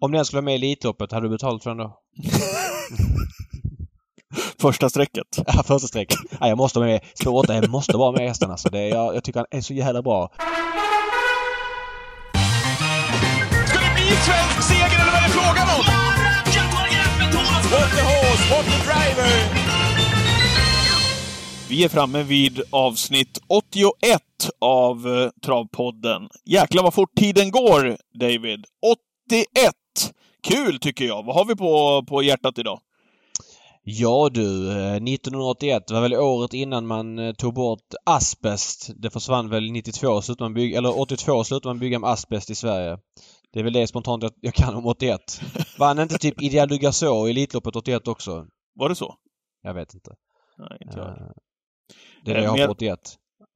Om den skulle vara med i Elitloppet, hade du betalt för den då? Första strecket. Ja, första strecket. Ja, jag måste vara med. Slå åtta, jag måste vara med hästen alltså. Det, jag, jag tycker han är så jävla bra. Ska det bli svensk seger eller vad är det frågan om? What the horse, what the driver! Vi är framme vid avsnitt 81 av eh, Travpodden. Jäklar vad fort tiden går, David. 81! Kul tycker jag. Vad har vi på, på hjärtat idag? Ja du, eh, 1981 var väl året innan man eh, tog bort asbest. Det försvann väl 92, slutade man bygga, eller 82 slutade man bygga med asbest i Sverige. Det är väl det spontant jag, jag kan om 81. Vann inte typ Ideal Dugaså i Elitloppet 81 också? Var det så? Jag vet inte. Nej, inte jag. Eh, Det är Eh, det jag har på 81.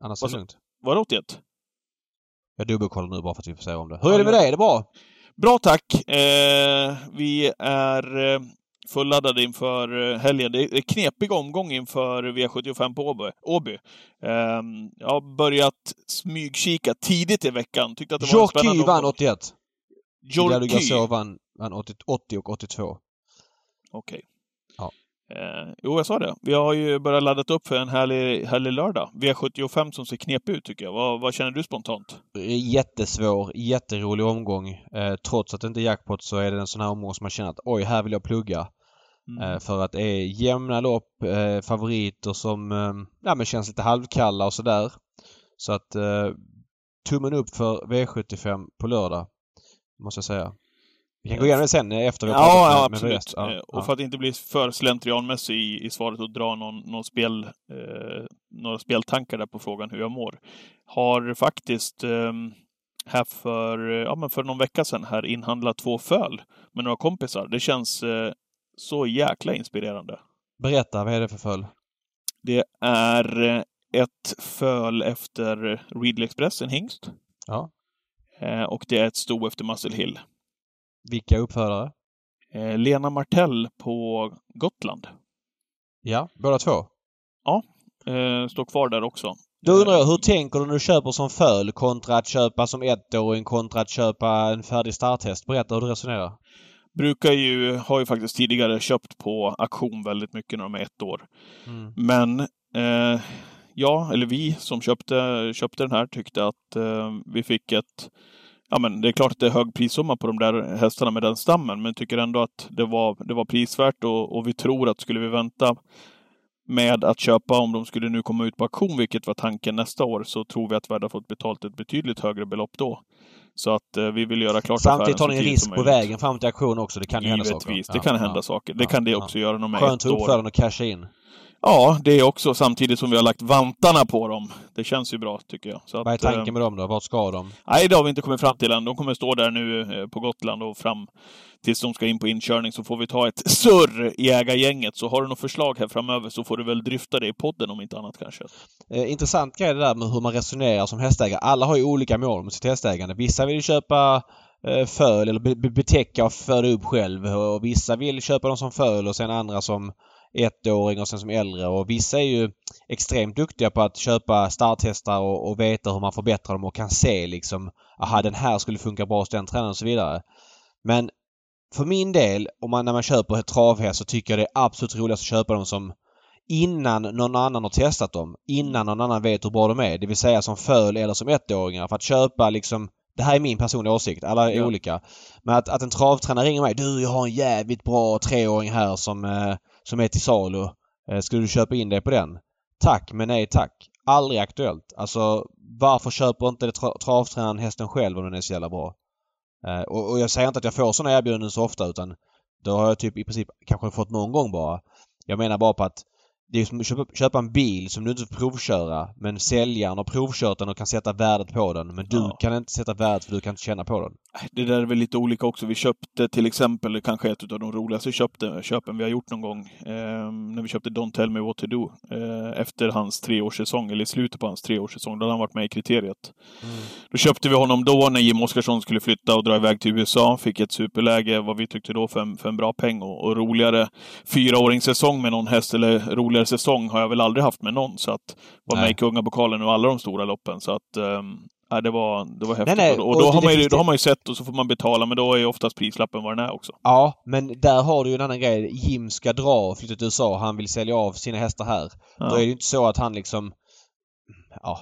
Annars är det lugnt. Var det 81? Jag dubbelkollar nu bara för att vi får säga om det. Hur är det med dig? Är det bra? Bra tack! Eh, vi är eh, fulladdade inför eh, helgen. Det är knepig omgång inför V75 på Åby. Åby. Eh, jag har börjat smygkika tidigt i veckan. Tyckte att det var en spännande Jorky vann omgång. 81. Ideal Jorky. Vann, vann 80, 80 och 82. Okej. Eh, jo, jag sa det. Vi har ju börjat laddat upp för en härlig, härlig lördag. V75 som ser knepig ut tycker jag. Vad, vad känner du spontant? Jättesvår, jätterolig omgång. Eh, trots att det inte är jackpot så är det en sån här omgång som man känner att oj, här vill jag plugga. Mm. Eh, för att det är jämna lopp, eh, favoriter som eh, ja, men känns lite halvkalla och sådär. Så att eh, tummen upp för V75 på lördag. Måste jag säga. Vi kan gå igenom det sen eh, efter vi har Ja, pratat ja med- med absolut. West. Ja, Eh, och ja. för att inte bli för slentrianmässig i, i svaret och dra någon, någon spel, eh, några speltankar där på frågan hur jag mår. Har faktiskt eh, här för, eh, ja, men för någon vecka sedan här inhandlat två föl med några kompisar. Det känns eh, så jäkla inspirerande. Berätta, vad är det för följd? Det är eh, ett föl efter Ridley Express, en hingst. Ja. Eh, och det är ett sto efter Muscle Hill. Vilka uppfödare? Eh, Lena Martell på Gotland. Ja, båda två. Eh, står kvar där också. Då undrar jag, hur tänker du när du köper som föl kontra att köpa som ettåring kontra att köpa en färdig starthäst? Berätta hur du resonerar. Brukar ju, har ju faktiskt tidigare köpt på auktion väldigt mycket när de är ett år. Mm. Men eh, ja, eller vi som köpte, köpte den här tyckte att eh, vi fick ett Ja men det är klart att det är hög prissumma på de där hästarna med den stammen, men tycker ändå att det var, det var prisvärt och, och vi tror att skulle vi vänta med att köpa om de skulle nu komma ut på auktion, vilket var tanken nästa år, så tror vi att vi hade fått betalt ett betydligt högre belopp då. Så att eh, vi vill göra klart Samtidigt tar ni en risk på vägen fram till auktion också. Det kan ju hända saker. Givetvis, det Ja, kan ja. hända saker. Det Ja, kan det ja. också göra när de är Skönt ett för uppfödaren att casha in. Ja, det är också samtidigt som vi har lagt vantarna på dem. Det känns ju bra, tycker jag. Så Vad är att, tanken med dem då? Vart ska de? Nej, det har vi inte kommit fram till än. De kommer stå där nu eh, på Gotland och fram tills de ska in på inkörning så får vi ta ett surr i ägargänget. Så har du något förslag här framöver så får du väl dryfta det i podden om inte annat kanske. Eh, intressant grej det där med hur man resonerar som hästägare. Alla har ju olika mål med sitt hästägande. Vissa vill köpa eh, föl eller be- be- betäcka och föda upp själv och vissa vill köpa dem som föl och sen andra som ettåring och sen som äldre och vissa är ju extremt duktiga på att köpa starthästar och, och veta hur man förbättrar dem och kan se liksom aha den här skulle funka bra hos den tränaren och så vidare. Men för min del, om man, när man köper ett travhäst så tycker jag det är absolut roligast att köpa dem som innan någon annan har testat dem. Innan någon annan vet hur bra de är. Det vill säga som föl eller som ettåringar. För att köpa liksom det här är min personliga åsikt. Alla är Ja. olika. Men att, att en travtränare ringer mig. Du, jag har en jävligt bra treåring här som, eh, som är till salu. Eh, skulle du köpa in dig på den? Tack, men nej tack. Aldrig aktuellt. Alltså varför köper inte det tra- travtränaren hästen själv om den är så jävla bra? Eh, och, och jag säger inte att jag får sådana erbjudanden så ofta utan då har jag typ i princip kanske fått någon gång bara. Jag menar bara på att det är som att köpa, köpa en bil som du inte får provköra men säljaren har provkört den och kan sätta värdet på den. Men du Ja. kan inte sätta värdet för du kan inte känna på den. Det där är väl lite olika också. Vi köpte till exempel, kanske ett av de roligaste köpte, köpen vi har gjort någon gång, eh, när vi köpte Don't Tell Me What To Do. Eh, efter hans treårssäsong, eller i slutet på hans treårssäsong, då hade han varit med i kriteriet. Då köpte vi honom då när Jim Oskarsson skulle flytta och dra iväg till USA. Fick ett superläge, vad vi tyckte då, för en, för en bra peng. Och, och roligare fyraåringssäsong med någon häst, eller roligare säsong, har jag väl aldrig haft med någon. Så att vara med i Kungapokalen och alla de stora loppen. Så att, Ja, det var, det var häftigt. Nej, nej, och och då, har man ju, då har man ju sett och så får man betala, men då är ju oftast prislappen vad den är också. Ja, men där har du ju en annan grej. Jim ska dra och flytta till USA. Han vill sälja av sina hästar här. Ja. Då är det ju inte så att han liksom... Ja.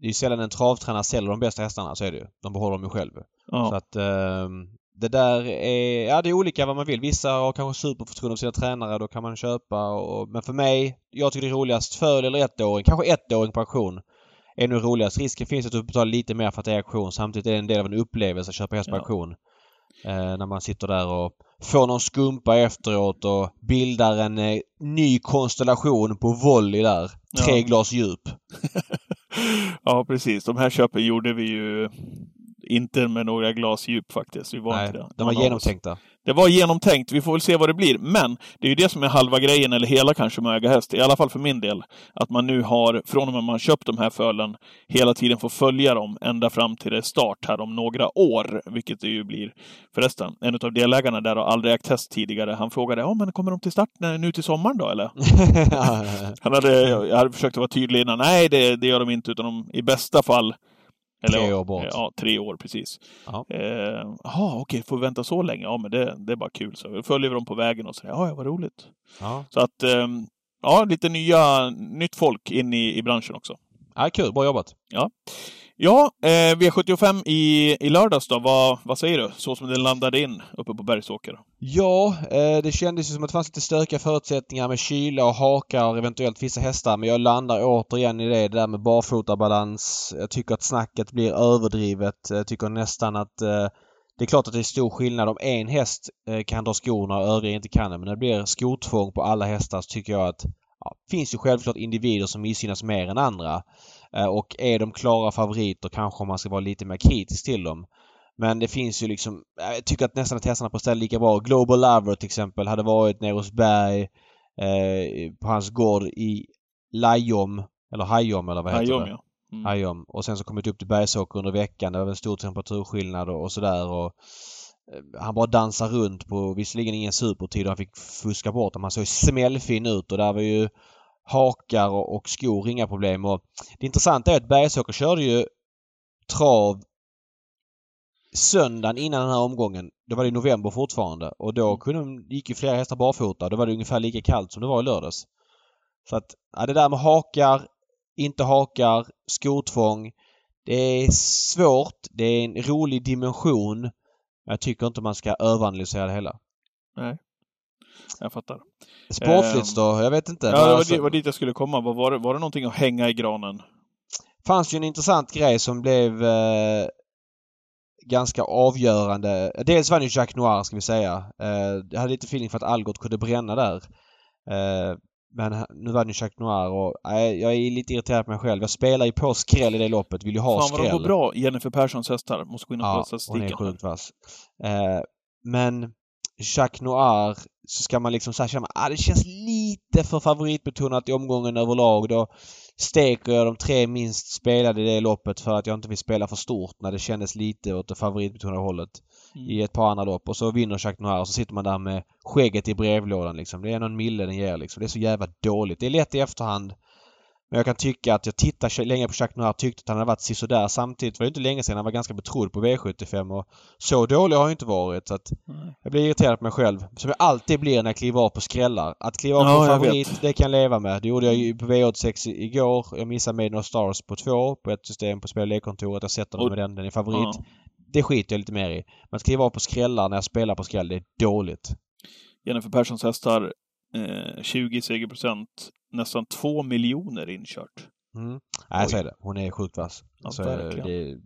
Det är ju sällan en travtränare säljer de bästa hästarna, så är det ju. De behåller dem ju själv. ja. Så att ehm, det där är... Ja, det är olika vad man vill. Vissa har kanske superförtroende för sina tränare. Då kan man köpa och... Men för mig, jag tycker det är roligast föl eller ettåring. Kanske ettåring på auktion. Är nog roligast. Risken finns att du betalar lite mer för att det är auktion. Samtidigt är det en del av en upplevelse att köpa häst på Ja. auktion. Eh, när man sitter där och får någon skumpa efteråt och bildar en eh, ny konstellation på volley där. Tre Ja. glas djup. ja, precis. De här köpen gjorde vi ju inte med några glas djup faktiskt. Vi var Nej, inte det. de var genomtänkta. Det var genomtänkt. Vi får väl se vad det blir. Men det är ju det som är halva grejen, eller hela kanske, med äga häst. I alla fall för min del. Att man nu har, från och med man köpt de här fölen, hela tiden får följa dem ända fram till det start här om några år. Vilket det ju blir. Förresten, en av delägarna där har aldrig ägt häst tidigare. Han frågade, ja men kommer de till start nu till sommaren då eller? Han hade, jag hade försökt att vara tydlig innan. Nej, det, det gör de inte, utan de i bästa fall... Tre ja, år bort. Ja, tre år precis. Ja. Eh, Jaha, okej, får vi vänta så länge? Ja, men det, det är bara kul. Så följer vi dem på vägen och säger, ja, vad roligt. ja. Så att, ehm, ja, lite nya, nytt folk in i, i branschen också. ja, kul. Bra jobbat. Ja, eh, V75 i, i lördags då, vad, vad säger du? Så som den landade in uppe på Bergsåker. Ja, eh, det kändes ju som att det fanns lite stökiga förutsättningar med kyla och hakar och eventuellt vissa hästar. Men jag landar återigen i det, det där med barfotabalans. Jag tycker att snacket blir överdrivet. Jag tycker nästan att eh, det är klart att det är stor skillnad om en häst eh, kan dra skorna och övriga inte kan det. Men när det blir skotvång på alla hästar så tycker jag att ja, finns ju självklart individer som missgynnas mer än andra. Eh, och är de klara favoriter kanske man ska vara lite mer kritisk till dem. Men det finns ju liksom, jag tycker att nästan att hästarna presterar lika bra. Global Lover till exempel hade varit nere hos Berg eh, på hans gård i Lajom, eller Hajom eller vad heter Hajom, det? ja. Mm. Hajom. Och sen så kommit upp till Bergsåker under veckan. Det var en stor temperaturskillnad och, och sådär. Och, eh, han bara dansar runt på visserligen ingen supertid och han fick fuska bort dem. Han såg smällfin ut och där var ju hakar och, och skor inga problem. Och det intressanta är att Bergsåker körde ju trav söndagen innan den här omgången. Då var det i november fortfarande och då kunde, de- gick ju flera hästar barfota. Då var det ungefär lika kallt som det var i lördags. Så att ja, det där med hakar, inte hakar, skotvång. Det är svårt. Det är en rolig dimension. Men jag tycker inte man ska överanalysera det hela. Nej. Jag fattar. Sportsligt Ehm, då? Jag vet inte. Ja, det var, Alltså- var dit jag skulle komma. Var, det, var det någonting att hänga i granen? fanns ju en intressant grej som blev eh, ganska avgörande. Dels vann ju Jacques Noir ska vi säga. Eh, jag hade lite feeling för att Algot kunde bränna där. Eh, men han- nu vann ju Jacques Noir och nej, jag är lite irriterad på mig själv. Jag spelar ju på skräll i det loppet. Vill ju ha Fan vad de skräll. går bra, Jennifer Perssons hästar. Måste gå in och kolla Ja, hon statistiken. är sjukt vass. Eh, men Jacques Noir så ska man liksom så här känna ah, det känns lite för favoritbetonat i omgången överlag. Då steker jag de tre minst spelade i det loppet för att jag inte vill spela för stort när det kändes lite åt det favoritbetonade hållet. I ett par andra lopp. Och så vinner Jacques Noir och så sitter man där med skägget i brevlådan liksom. Det är någon mille den ger liksom. Det är så jävla dåligt. Det är lätt i efterhand. Men jag kan tycka att jag tittar länge på Jacques Noir tyckte att han hade varit sisådär. Samtidigt var det inte länge sedan han var ganska betrodd på V75 och så dålig har han inte varit. Så att jag blir irriterad på mig själv. Som jag alltid blir när jag kliver av på skrällar. Att kliva av på favorit, det kan jag leva med. Det gjorde jag ju på V86 i- igår. Jag missade Made No Stars på två på ett system på spel och lekkontoret. Jag sätter den med den. Den är favorit. Ja. Det skiter jag lite mer i. Men att kliva av på skrällar när jag spelar på skräll, det är dåligt. Jennifer Perssons hästar, eh, 20 segerprocent, nästan 2 miljoner inkört. Mm. Nej, så är det. Hon är sjukt vass. Ja, Alltså, verkligen. det är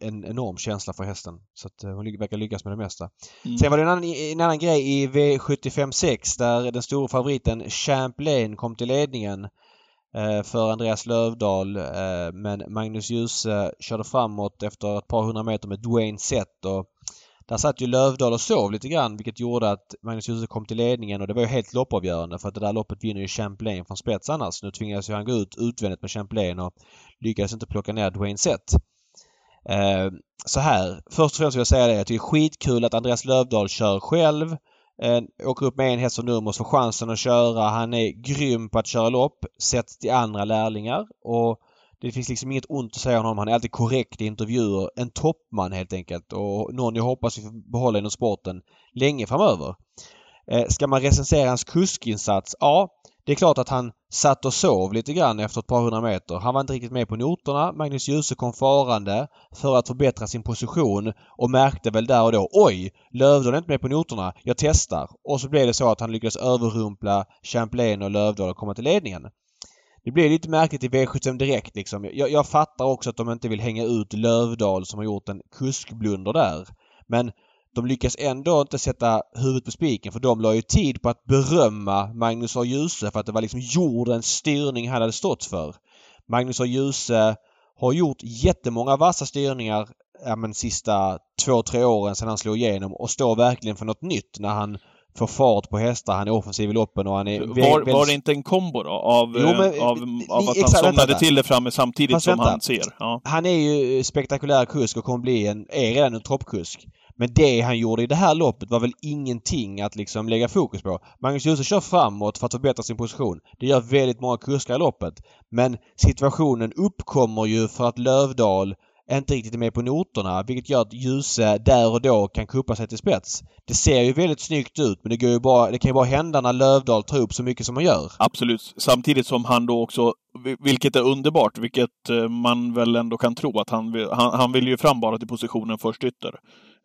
en enorm känsla för hästen. Så att eh, hon verkar lyckas med det mesta. Mm. Sen var det en annan, en annan grej i V75 där den stora favoriten Champlain kom till ledningen eh, Eh, för Andreas Lövdahl. Eh, men Magnus Djuse körde framåt efter ett par hundra meter med Dwayne Sett och där satt ju Lövdahl och sov lite grann vilket gjorde att Magnus Djuse kom till ledningen och det var ju helt loppavgörande för att det där loppet vinner ju Champlain från spets annars. Nu tvingades ju han gå ut utvändigt med Champlain och lyckades inte plocka ner Dwayne Sett. Eh, så här. Först och främst vill jag säga det. Jag tycker det är skitkul att Andreas Lövdahl kör själv. Eh, åker upp med en häst som nummer och får chansen att köra. Han är grym på att köra lopp sett till andra lärlingar. Och Det finns liksom inget ont att säga om honom. Han är alltid korrekt i intervjuer. En toppman helt enkelt och någon jag hoppas vi får behålla inom sporten länge framöver. Eh, ska man recensera hans kuskinsats? Ja, det är klart att han satt och sov lite grann efter ett par hundra meter. Han var inte riktigt med på noterna. Magnus Djuse kom farande för att förbättra sin position och märkte väl där och då Oj! Lövdahl är inte med på noterna. Jag testar. Och så blev det så att han lyckades överrumpla Champlain och Lövdahl och komma till ledningen. Det blir lite märkligt i V75 direkt liksom. Jag, jag fattar också att de inte vill hänga ut Lövdahl som har gjort en kuskblunder där. Men de lyckas ändå inte sätta huvudet på spiken för de la ju tid på att berömma Magnus A. Djuse för att det var liksom jordens styrning han hade stått för. Magnus A. Djuse har gjort jättemånga vassa styrningar ja, men sista två, tre åren sedan han slog igenom och står verkligen för något nytt när han får fart på hästar. Han är offensiv i loppen och han är... Var, var det inte en kombo då? Av, jo, men, eh, av, av att exakt, han somnade vänta. till det framme samtidigt Fast som vänta. han ser? Ja. Han är ju spektakulär kusk och kommer bli en, är redan en toppkusk. Men det han gjorde i det här loppet var väl ingenting att liksom lägga fokus på. Magnus Djuse kör framåt för att förbättra sin position. Det gör väldigt många kuskar i loppet. Men situationen uppkommer ju för att Lövdal inte riktigt är med på noterna vilket gör att Djuse där och då kan kuppa sig till spets. Det ser ju väldigt snyggt ut men det, går ju bara, det kan ju bara hända när Lövdal tar upp så mycket som han gör. Absolut. Samtidigt som han då också, vilket är underbart, vilket eh, man väl ändå kan tro att han vill, han, han vill ju fram bara till positionen först ytter.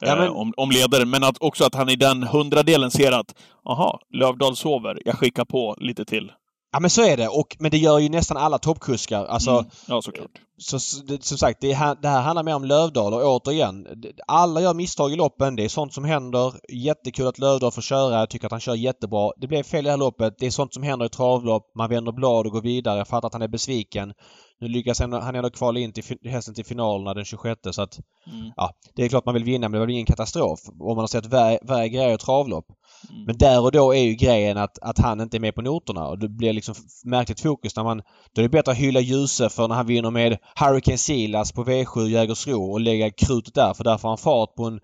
Ja, men... eh, om, om ledaren. Men att också att han i den hundradelen ser att, aha, Lövdal sover, jag skickar på lite till. Ja men så är det och men det gör ju nästan alla toppkuskar. Alltså, mm. Ja såklart. Så, som sagt, det, här, det här handlar mer om Lövdal och återigen. Alla gör misstag i loppen. Det är sånt som händer. Jättekul att Lövdal får köra. Jag tycker att han kör jättebra. Det blev fel i det här loppet. Det är sånt som händer i travlopp. Man vänder blad och går vidare. Jag fattar att han är besviken. Nu lyckas han, ändå kvala in till hästen till finalerna den 26 så att... Mm. Ja, det är klart man vill vinna men det blir ingen katastrof. Om man har sett värre grejer i travlopp. Mm. Men där och då är ju grejen att, att han inte är med på noterna och det blir liksom märkligt fokus när man... Då är det bättre att hylla Djuse för när han vinner med Hurricane Silas på V7 Jägersro och lägga krutet där för där får han fart på en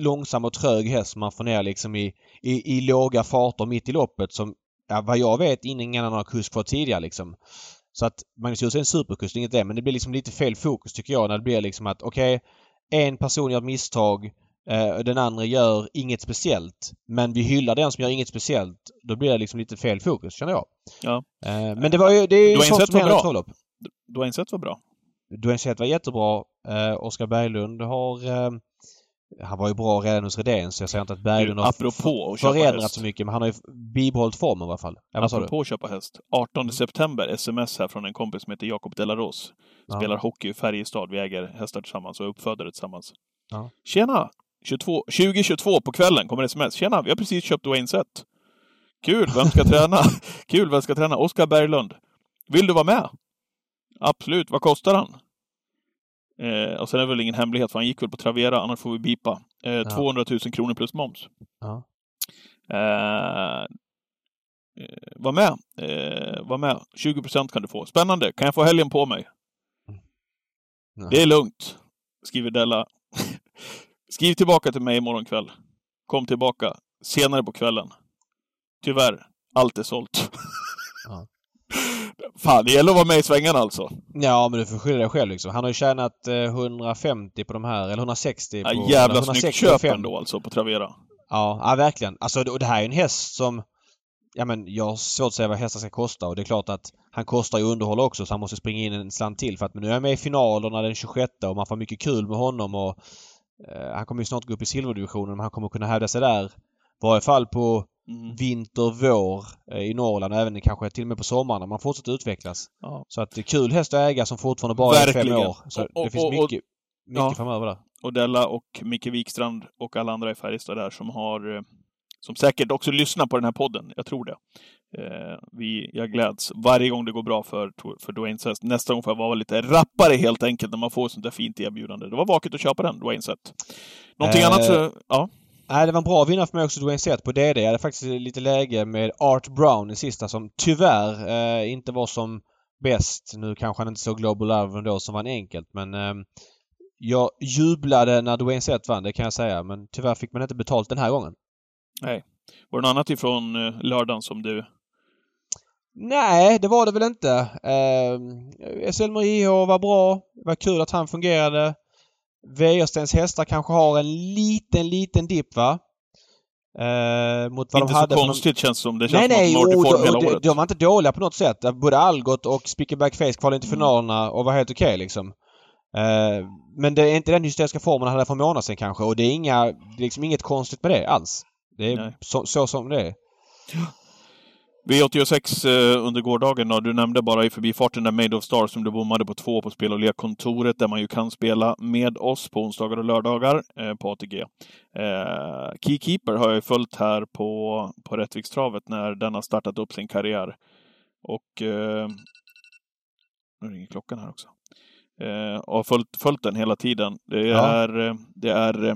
långsam och trög häst som man får ner liksom i, i, i låga farter mitt i loppet som ja, vad jag vet ingen annan har kusk för tidigare liksom. Så att Magnus Djuse är en superkust, inget det. Men det blir liksom lite fel fokus tycker jag när det blir liksom att okej, okay, en person gör ett misstag eh, den andra gör inget speciellt. Men vi hyllar den som gör inget speciellt. Då blir det liksom lite fel fokus känner jag. Ja. Eh, men det var ju... Det är ju sånt som händer i travlopp. Dwayne Sett var bra. Dwayne Sett var jättebra. Eh, Oskar Berglund har eh, han var ju bra redan hos Redén så jag säger inte att Berglund har apropå förändrat så mycket men han har ju bibehållit formen i alla fall. Ja, apropå att köpa häst. 18 mm. september, sms här från en kompis som heter Jakob Delaros. Spelar ja. hockey i Färjestad. Vi äger hästar tillsammans och är uppfödare tillsammans. Ja. Tjena! 22, 2022 på kvällen kommer sms. Tjena, vi har precis köpt Dwayne Sett. Kul, vem ska träna? Kul, vem ska träna? Oskar Berglund. Vill du vara med? Absolut, vad kostar han? Eh, och sen är det väl ingen hemlighet, för han gick väl på Travera, annars får vi bipa. Eh, ja. 200 000 kronor plus moms. Ja. Eh, eh, var med. Eh, var med. 20 procent kan du få. Spännande. Kan jag få helgen på mig? Ja. Det är lugnt, skriver Della. Skriv tillbaka till mig imorgon kväll. Kom tillbaka senare på kvällen. Tyvärr, allt är sålt. Ja. Fan, det gäller att vara med i svängarna alltså. Ja, men du får skylla dig själv liksom. Han har ju tjänat eh, 150 på de här, eller 160 på... Ja, jävla snyggt köp ändå alltså på Travera. Ja, ja verkligen. Alltså, och det här är en häst som... Ja men jag har svårt att säga vad hästar ska kosta och det är klart att han kostar ju underhåll också så han måste springa in en slant till för att men nu är jag med i finalerna den 26 och man får mycket kul med honom och eh, han kommer ju snart gå upp i silverdivisionen men han kommer kunna hävda sig där. I varje fall på mm. vinter, vår eh, i Norrland och även kanske till och med på sommaren när man fortsätter utvecklas. Ja. Så att det är kul häst att äga som fortfarande bara Verkligen. är fem år. Så och, det finns och, mycket, mycket ja. framöver där. Och Della och Micke Wikstrand och alla andra i Färjestad där som har eh, som säkert också lyssnar på den här podden. Jag tror det. Eh, vi, jag gläds varje gång det går bra för, för Dwayne Sett. Nästa gång får jag vara lite rappare helt enkelt när man får sånt där fint erbjudande. Det var vaket att köpa den, Dwayne Sett. Någonting eh, annat så, ja. Nej, det var en bra vinnare för mig också, Dwayne Sett på DD. Jag hade faktiskt lite läge med Art Brown i sista som tyvärr eh, inte var som bäst. Nu kanske han inte såg Global Love ändå som vann enkelt men eh, jag jublade när Dwayne Sett vann, det kan jag säga. Men tyvärr fick man inte betalt den här gången. Nej. Var det något annat ifrån eh, lördagen som du Nej, det var det väl inte. Eh, SL IH var bra. Det var kul att han fungerade. Wäjerstens hästar kanske har en liten, liten dipp va? Eh, mot vad inte de hade så konstigt de... känns som. Det känns nej, som nej, att de har form hela året. De, var inte dåliga på något sätt. Både Algot och Spickenback Face kvalade inte mm. finalerna och var helt okej okay, liksom. Eh, men det är inte den hysteriska formen han hade för en månad sedan kanske och det är inga, det är liksom inget konstigt med det alls. Det är så, så, som det är. V86 eh, under gårdagen då, du nämnde bara i förbifarten där Made of Stars som du bommade på två på spel och lekkontoret där man ju kan spela med oss på onsdagar och lördagar eh, på ATG. Eh, Keykeeper har jag ju följt här på, på Rättvikstravet när den har startat upp sin karriär. Och eh, nu ringer klockan här också. Eh, och har följt, följt den hela tiden. Det är, ja. det är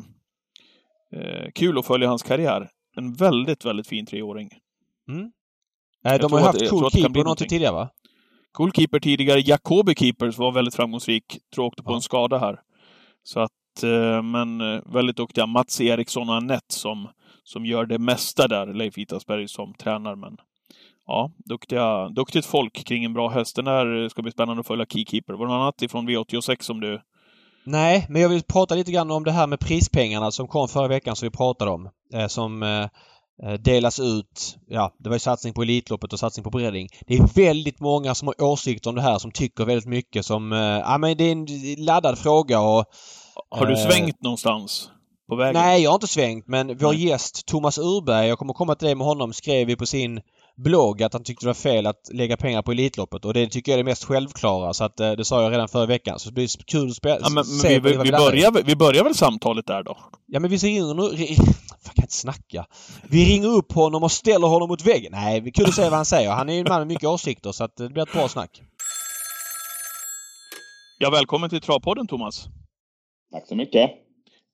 eh, kul att följa hans karriär. En väldigt, väldigt fin treåring. Mm. Nej, de har ju haft Cool Keeper någonting tidigare va? Cool Keeper tidigare. Jacobi Keepers var väldigt framgångsrik. Tror åkte på ja. en skada här. Så att, eh, men eh, väldigt duktiga. Mats Eriksson och Anette som, som gör det mesta där. Leif Itasberg som tränar. Men ja, duktiga, duktigt folk kring en bra häst. Den där ska bli spännande att följa Keykeeper. Var det något annat ifrån V86 som du Nej, men jag vill prata lite grann om det här med prispengarna som kom förra veckan som vi pratade om. Eh, som eh, Eh, delas ut. Ja, det var ju satsning på Elitloppet och satsning på bredding. Det är väldigt många som har åsikter om det här som tycker väldigt mycket som... Eh, ja men det är en laddad fråga och... Har du eh, svängt någonstans? På vägen? Nej, jag har inte svängt men vår gäst Thomas Urberg, jag kommer komma till det med honom, skrev ju på sin blogg att han tyckte det var fel att lägga pengar på Elitloppet och det tycker jag är det mest självklara så att det sa jag redan förra veckan. Så det blir kul att spela. Ja, men, men vi, vi, vi, börjar, vi börjar väl samtalet där då? Ja men vi ringer. Jag kan inte snacka. Vi ringer upp honom och ställer honom mot väggen. Nej, vi kunde se vad han säger. Han är ju en man med mycket åsikter så att det blir ett bra snack. Ja, välkommen till Travpodden Thomas. Tack så mycket.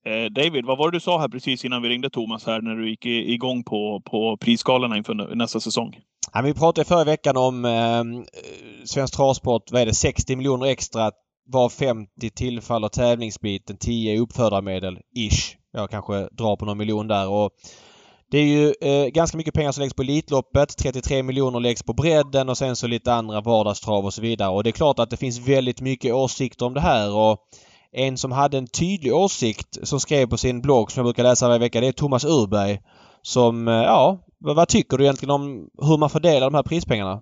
Eh, David, vad var det du sa här precis innan vi ringde Thomas här när du gick igång på, på prisskalorna inför nästa säsong? Ja, vi pratade förra veckan om eh, Svensk Travsport, vad är det, 60 miljoner extra var 50 tillfaller tävlingsbiten, 10 uppfödarmedel, ish. Jag kanske drar på någon miljon där och det är ju eh, ganska mycket pengar som läggs på Elitloppet. 33 miljoner läggs på bredden och sen så lite andra vardagstrav och så vidare. Och det är klart att det finns väldigt mycket åsikter om det här och en som hade en tydlig åsikt som skrev på sin blogg som jag brukar läsa varje vecka det är Thomas Urberg. Som, eh, ja, vad tycker du egentligen om hur man fördelar de här prispengarna?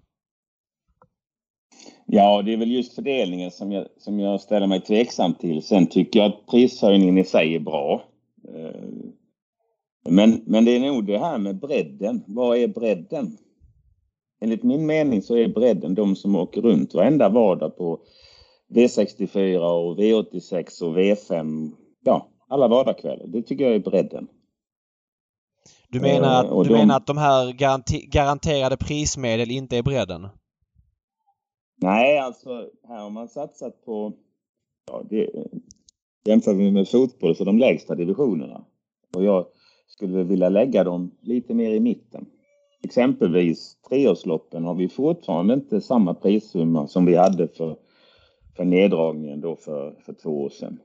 Ja, det är väl just fördelningen som jag, som jag ställer mig tveksam till. Sen tycker jag att prishöjningen i sig är bra. Eh, men, men det är nog det här med bredden. Vad är bredden? Enligt min mening så är bredden de som åker runt varenda vardag på V64 och V86 och V5. Ja, alla vardagskvällar. Det tycker jag är bredden. Du menar att, uh, du de... menar att de här garanti garanterade prismedel inte är bredden? Nej, alltså här har man satsat på... Ja, det, jämför vi med fotboll så de lägsta divisionerna. Och jag skulle vilja lägga dem lite mer i mitten. Exempelvis treårsloppen har vi fortfarande inte samma prissumma som vi hade för, för neddragningen då för, för två år sedan.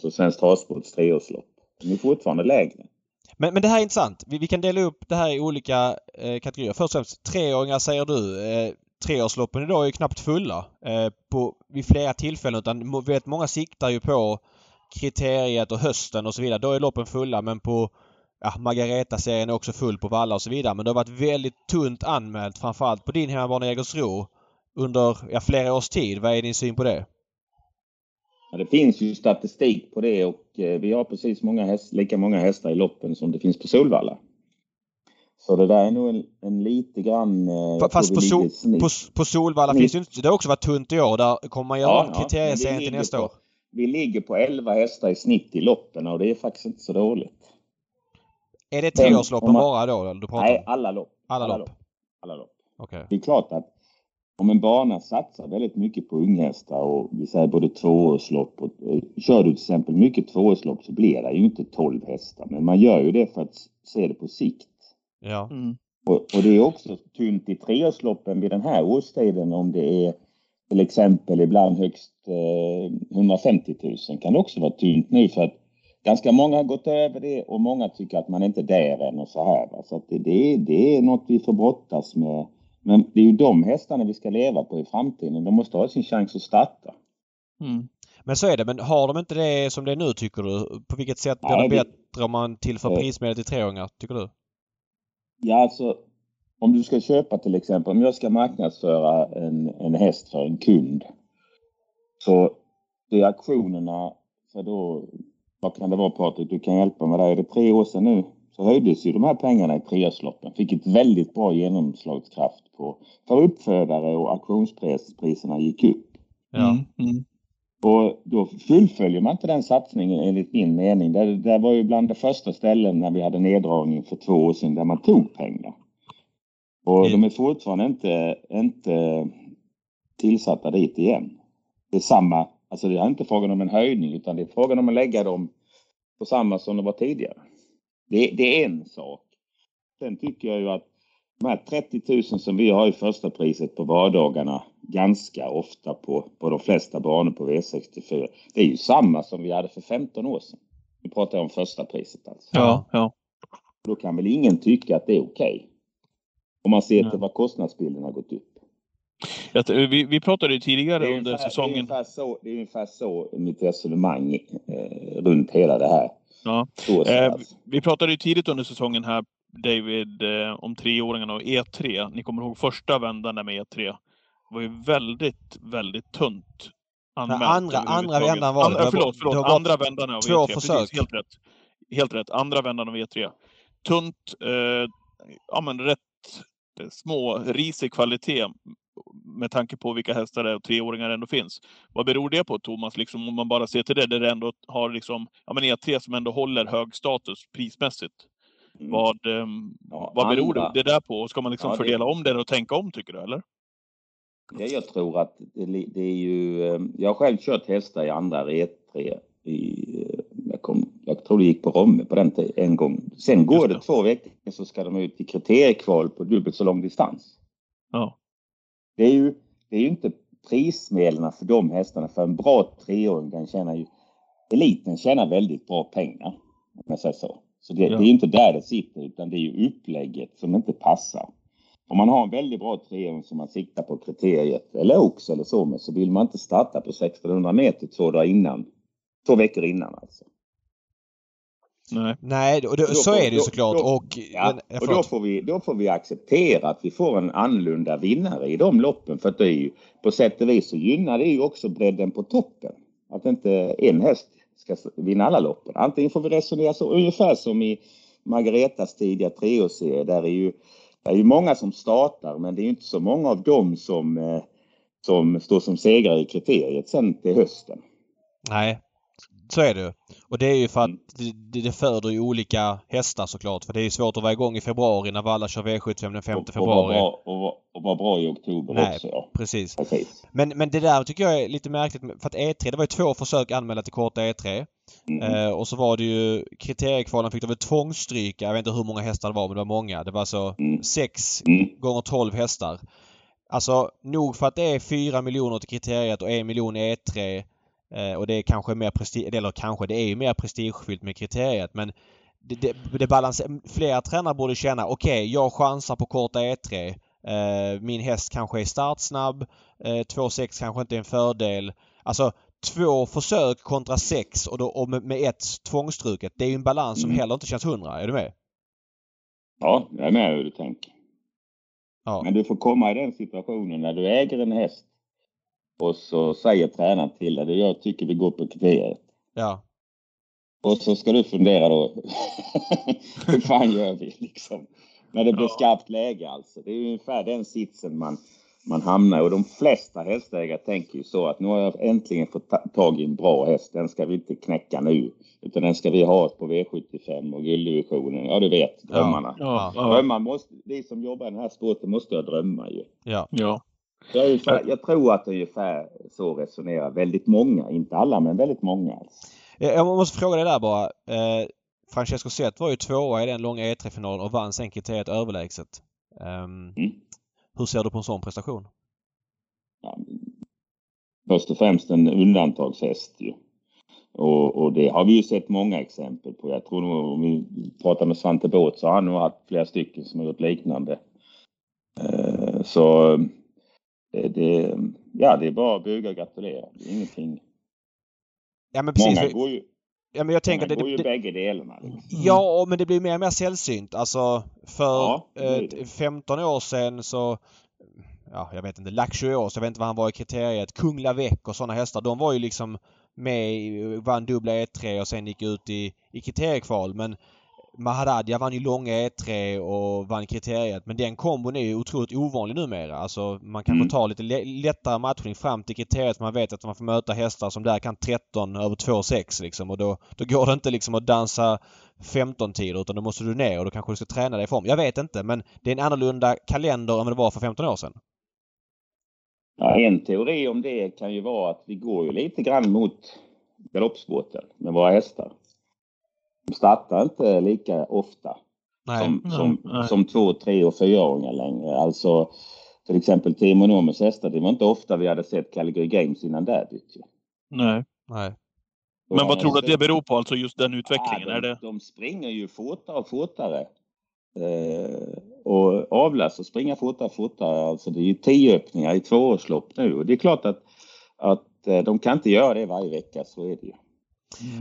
Så Svenskt Travsports treårslopp. De är fortfarande lägre. Men, men det här är intressant. Vi, vi kan dela upp det här i olika eh, kategorier. Först och främst treåringar säger du. Eh, treårsloppen idag är ju knappt fulla eh, på, vid flera tillfällen utan vet, många siktar ju på kriteriet och hösten och så vidare. Då är loppen fulla men på ja, Margareta-serien är också full på Valla och så vidare. Men det har varit väldigt tunt anmält framförallt på din hemmabana Jägersro under ja, flera års tid. Vad är din syn på det? Ja, det finns ju statistik på det och eh, vi har precis många häst, lika många hästar i loppen som det finns på Solvalla. Så det där är nog en, en lite grann... Eh, Fast på, sol, på, på Solvalla finns ju inte... Det har också varit tunt i år. Där kommer man göra ja, om kriterieserien till nästa på, år. Vi ligger på 11 hästar i snitt i loppen och det är faktiskt inte så dåligt. Är det treårsloppen bara då? Du pratar nej, alla lopp. Alla, alla lopp. lopp. Alla lopp. Okay. Det är klart att om en bana satsar väldigt mycket på unghästar och vi säger både tvåårslopp och, och kör du till exempel mycket tvåårslopp så blir det ju inte 12 hästar. Men man gör ju det för att se det på sikt. Ja. Mm. Och, och, det är också tunt i treårsloppen vid den här årstiden om det är till exempel ibland högst eh, 150 000 kan det också vara tunt nu för att ganska många har gått över det och många tycker att man inte är där än och så här. Va? Så att det, det, det är något vi får brottas med Men det är ju de hästarna vi ska leva på i framtiden. De måste ha sin chans att starta. Mm. Men så är det. Men har de inte det som det är nu tycker du? På vilket sätt blir Nej, det bättre om man tillför Eh. prismedel till treåringar, tycker du? Ja, alltså om du ska köpa till exempel, om jag ska marknadsföra en, en häst för en kund. Så det är auktionerna, för då, vad kan det vara Patrik, du kan hjälpa mig där. Är det tre år sedan nu? Så höjdes ju de här pengarna i treårsloppen. Fick ett väldigt bra genomslagskraft på, för uppfödare och auktionspriserna gick upp. Ja. Mm. Mm. Och då fullföljer man inte den satsningen enligt min mening. Det, det var ju bland de första ställen när vi hade neddragning för två år sedan där man tog pengar. Och Det- de är fortfarande inte, inte tillsatta dit igen. Det är samma, alltså det är inte frågan om en höjning utan det är frågan om att lägga dem på samma som det var tidigare. Det, det är en sak. Sen tycker jag ju att de här 30 000 som vi har i första priset på vardagarna ganska ofta på, på de flesta banor på V64. Det är ju samma som vi hade för 15 år sedan. Vi pratar om första priset alltså. Ja, ja. Då kan väl ingen tycka att det är okej. Om man ser till vad kostnadsbilden har gått upp. Jag Vi, vi pratade tidigare är under ungefär, det är säsongen. ungefär, så, det är ungefär så mitt resonemang eh, runt hela det här. Ja. Så, så, Eh, alltså. Vi pratade ju tidigt under säsongen här, David, eh, om treåringarna och E3. Ni kommer ihåg första vändan där med E3. Det var ju väldigt, väldigt tunt anmält. andra- andra vändan var det. Andra, förlåt, förlåt. det Andra vändan av två E3. försök. Precis, helt rätt. Helt rätt. Andra vändan av E3. Tunt, eh, ja men rätt små, risig kvalitet med tanke på vilka hästar det är och treåringar ändå finns. Vad beror det på Thomas, liksom, om man bara ser till det, där det ändå har liksom, ja men E3 som ändå håller hög status prismässigt. Mm. Vad, ehm, Ja, vad beror andra- det där på? Ska man liksom Ja, det- fördela om det och tänka om tycker du eller? Ja, jag tror att det, det är ju... eh, Jag har själv kört hästar i andra R3 i... eh, Jag, kom, jag tror det gick på Romme på den en gång. Sen går det det. två veckor så ska de ut i kriteriekval på dubbelt så lång distans. Ja. Det är ju, det är ju inte prismedlen för de hästarna. För en bra treåring den tjänar ju... Eliten tjänar väldigt bra pengar. Om jag säger så. Så det, Ja. det är inte där det sitter utan det är ju upplägget som inte passar. Om man har en väldigt bra treåring som man siktar på kriteriet eller Oaks eller så med så vill man inte starta på 1600 meter två dagar innan. Två veckor innan alltså. Nej. Nej, och Då så får- är det ju såklart. då- och, Ja, men, och då får, vi, då får vi acceptera att vi får en annorlunda vinnare i de loppen. För att det är ju, på sätt och vis så gynnar det ju också bredden på toppen. Att inte en häst ska vinna alla loppen. Antingen får vi resonera så ungefär som i Margaretas tidiga treårsserie. Där är ju, det är ju många som startar men det är ju inte så många av dem som, eh, som står som segrare i kriteriet sen till hösten. Nej, så är det ju. Och det är ju för att Mm. det, det föder ju olika hästar såklart. För det är ju svårt att vara igång i februari när Valla kör V75 den 5 Och, och, vara februari. bra, och, vara bra i oktober Nej. också. Ja. Precis. Precis. Men, men det där tycker jag är lite märkligt. För att E3, det var ju två försök anmälda till korta E3. Mm. Eh, och så var det ju kriteriekvalen fick de väl tvångsstryka. Jag vet inte hur många hästar det var men det var många. Det var alltså Mm. sex Mm. gånger 12 hästar. Alltså nog för att det är 4 miljoner till kriteriet och 1 miljon i E3 eh, och det är kanske mer prestige, eller kanske, det är ju mer prestigefyllt med kriteriet men det, det, det balanserar, flera tränare borde känna okej jag chansar på korta E3. Eh, min häst kanske är startsnabb. Eh, 2-6 kanske inte är en fördel. Alltså två försök kontra sex och, då, och med, ett tvångsstruket. Det är ju en balans som Mm. heller inte känns hundra. Är du med? Ja, jag är med hur du tänker. Ja. Men du får komma i den situationen när du äger en häst och så säger tränaren till dig, jag tycker vi går på kriteriet. Ja. Och så ska du fundera då, hur fan gör vi liksom? När det blir Ja. skarpt läge alltså. Det är ungefär den sitsen man, man hamnar i. Och de flesta hästägare tänker ju så att nu har jag äntligen fått ta- tag i en bra häst. Den ska vi inte knäcka nu. Utan den ska vi ha på V75 och gulddivisionen. Ja, du vet, drömmarna. Ja. Ja. Drömmar måste, vi som jobbar i den här sporten måste ha drömmar ju. Ja. ja. Ungefär, jag tror att ungefär så resonerar väldigt många. Inte alla, men väldigt många. Jag måste fråga dig där bara. Eh, Francesco Zet var ju tvåa i den långa E3-finalen och vann sen kriteriet överlägset. Ehm, Mm. Hur ser du på en sån prestation? Ja, först och främst en undantagshäst ju. Och, och det har vi ju sett många exempel på. Jag tror nog om vi pratar med Svante Båth så har han nog haft flera stycken som har gjort liknande. Eh, så det, det, ja, det är bara att buga och gratulera. Det är ingenting. Ja men precis. Många går ju, ja, men jag tänker det, går ju det, bägge delarna. Liksom. Ja, men det blir mer och mer sällsynt. Alltså för Ja, eh, 15 år sedan så Ja, jag vet inte. Laxå jag vet inte vad han var i kriteriet. Kung Lavec och sådana hästar. De var ju liksom med, vann dubbla E3 och sen gick ut i, i kriteriekval. Men Mahadadja vann ju långa E3 och vann kriteriet. Men den kombon är ju otroligt ovanlig numera. Alltså man kanske Mm. tar lite lä- lättare matchning fram till kriteriet man vet att man får möta hästar som där kan 13 över 2,6 liksom. Och då, då går det inte liksom att dansa 15 tider utan då måste du ner och då kanske du ska träna dig i form. Jag vet inte men det är en annorlunda kalender än vad det var för 15 år sedan. Ja, en teori om det kan ju vara att vi går ju lite grann mot galoppsporten med våra hästar. De startar inte lika ofta Nej. som, Nej, som, nej. som två, tre och fyraåringar längre. Alltså till exempel Timo Nomes hästar, det var inte ofta vi hade sett Calgary Games innan derbyt. Nej. Nej. Men vad tror du att det beror på, alltså just den utvecklingen? Ja, är de, det... de springer ju fortare och fortare. Eh, och avlas och springa fortare och fortare. Alltså det är ju tio öppningar i tvåårslopp nu. Och det är klart att, att eh, de kan inte göra det varje vecka, så är det ju.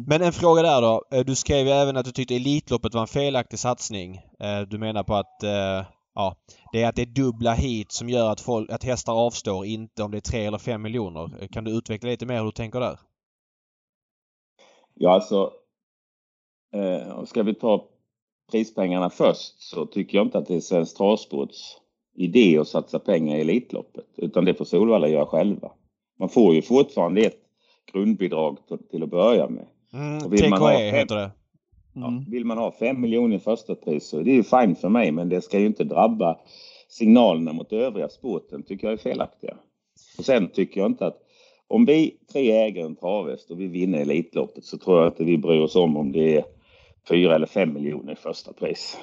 Men en fråga där då. Eh, Du skrev ju även att du tyckte Elitloppet var en felaktig satsning. Eh, Du menar på att eh, ja, det är att det är dubbla hit som gör att, folk, att hästar avstår, inte om det är tre eller fem miljoner. Kan du utveckla lite mer hur du tänker där? Ja, alltså. Eh, ska vi ta prispengarna först så tycker jag inte att det är Svensk Travsports idé att satsa pengar i Elitloppet. Utan det får Solvalla göra själva. Man får ju fortfarande ett grundbidrag till, att börja med. Mm, Och vill man ha TKE fem- heter det. Ja, Mm. vill man ha 5 miljoner i första pris så det är ju fine för mig men det ska ju inte drabba signalerna mot övriga sporten tycker jag är felaktiga. Och sen tycker jag inte att om vi tre äger en travhäst och vi vinner Elitloppet så tror jag inte vi bryr oss om om det är 4 eller 5 miljoner i första pris.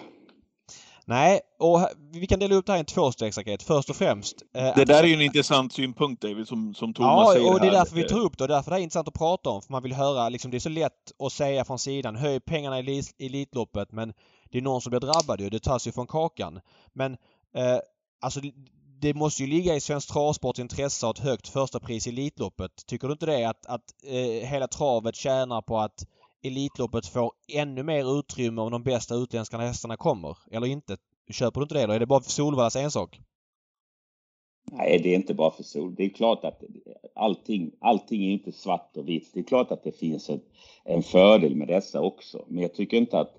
Nej, och vi kan dela upp det här i en tvåstegsraket. Först och främst. eh, Det där är ju en intressant synpunkt David, som, som Thomas Ja, säger och det är här. därför vi tar upp det och därför det är intressant att prata om. För man vill höra, liksom, det är så lätt att säga från sidan, höj pengarna i Elit- Elitloppet men det är någon som blir drabbad ju. Det tas ju från kakan. Men eh, alltså det- det måste ju ligga i Svensk Travsports intresse att ha ett högt första pris i Elitloppet. Tycker du inte det? Att, att eh, hela travet tjänar på att Elitloppet får ännu mer utrymme om de bästa utländska hästarna kommer? Eller inte? Köper du inte det då? Är det bara för Solvallas ensak? Nej, det är inte bara för sol. Det är klart att allting, allting är inte svart och vitt. Det är klart att det finns ett, en fördel med dessa också. Men jag tycker inte att...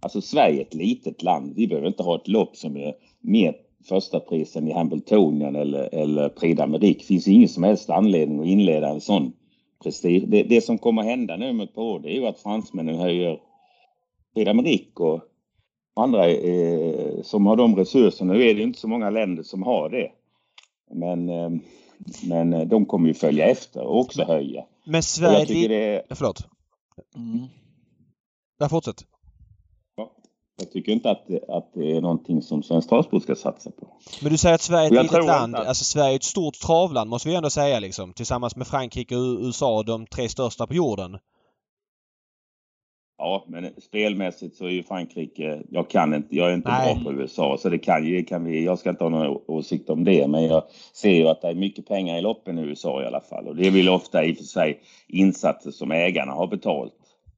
Alltså Sverige är ett litet land. Vi behöver inte ha ett lopp som är mer första prisen i Hambletonian eller, eller Prix d'Amérique. Det finns ingen som helst anledning att inleda en sån prestige. Det, det som kommer hända nu om ett par år det är ju att fransmännen höjer d'Amérique och andra eh, som har de resurserna. Nu är det ju inte så många länder som har det. Men, eh, men eh, de kommer ju följa efter och också höja. Men Sverige... jag det är, Förlåt. Mm. Ja, fortsätt. Jag tycker inte att, att det är någonting som Svensk Travsport ska satsa på. Men du säger att Sverige är ett litet land. att- Alltså Sverige är ett stort travland måste vi ändå säga liksom. Tillsammans med Frankrike och USA, de tre största på jorden. Ja, men spelmässigt så är ju Frankrike, jag kan inte, jag är inte Nej. bra på USA så det kan ju, kan vi, jag ska inte ha någon åsikt om det men jag ser ju att det är mycket pengar i loppen i USA i alla fall och det är väl ofta i och för sig insatser som ägarna har betalt.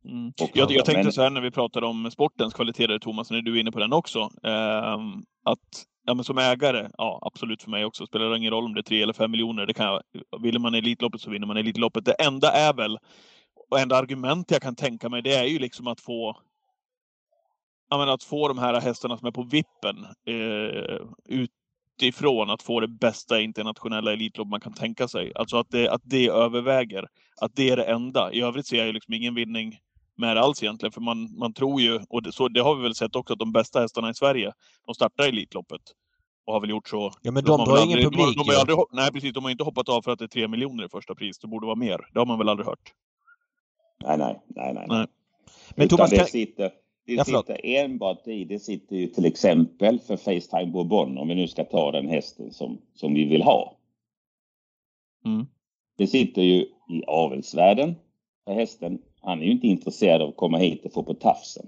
Mm. Jag, jag tänkte så här när vi pratade om sportens kvaliteter, Thomas, när du är inne på den också. ehm, att ja, men som ägare, ja absolut för mig också, spelar det ingen roll om det är tre eller fem miljoner. Det kan, jag- vill man Elitloppet så vinner man Elitloppet. Det enda är väl, och enda argument jag kan tänka mig, det är ju liksom att få ja, men att få de här hästarna som är på vippen eh, utifrån att få det bästa internationella Elitlopp man kan tänka sig. Alltså att det, att det överväger. Att det är det enda. I övrigt ser jag ju liksom ingen vinning med det alls egentligen. För man, man tror ju, och det, så, det har vi väl sett också, att de bästa hästarna i Sverige, de startar i Elitloppet. Och har väl gjort så. Ja men de har drar ingen aldrig- publik de, de, har ju. aldrig, Nej precis, de har inte hoppat av för att det är tre miljoner i första pris. Det borde vara mer. Det har man väl aldrig hört. Nej, nej, nej, nej. Nej. Men Utan Thomas, det kan- sitter, det Ja, sitter enbart i, det sitter ju till exempel för Facetime Bourbon om vi nu ska ta den hästen som, som vi vill ha. Mm. Det sitter ju i avelsvärlden för hästen. Han är ju inte intresserad av att komma hit och få på tafsen.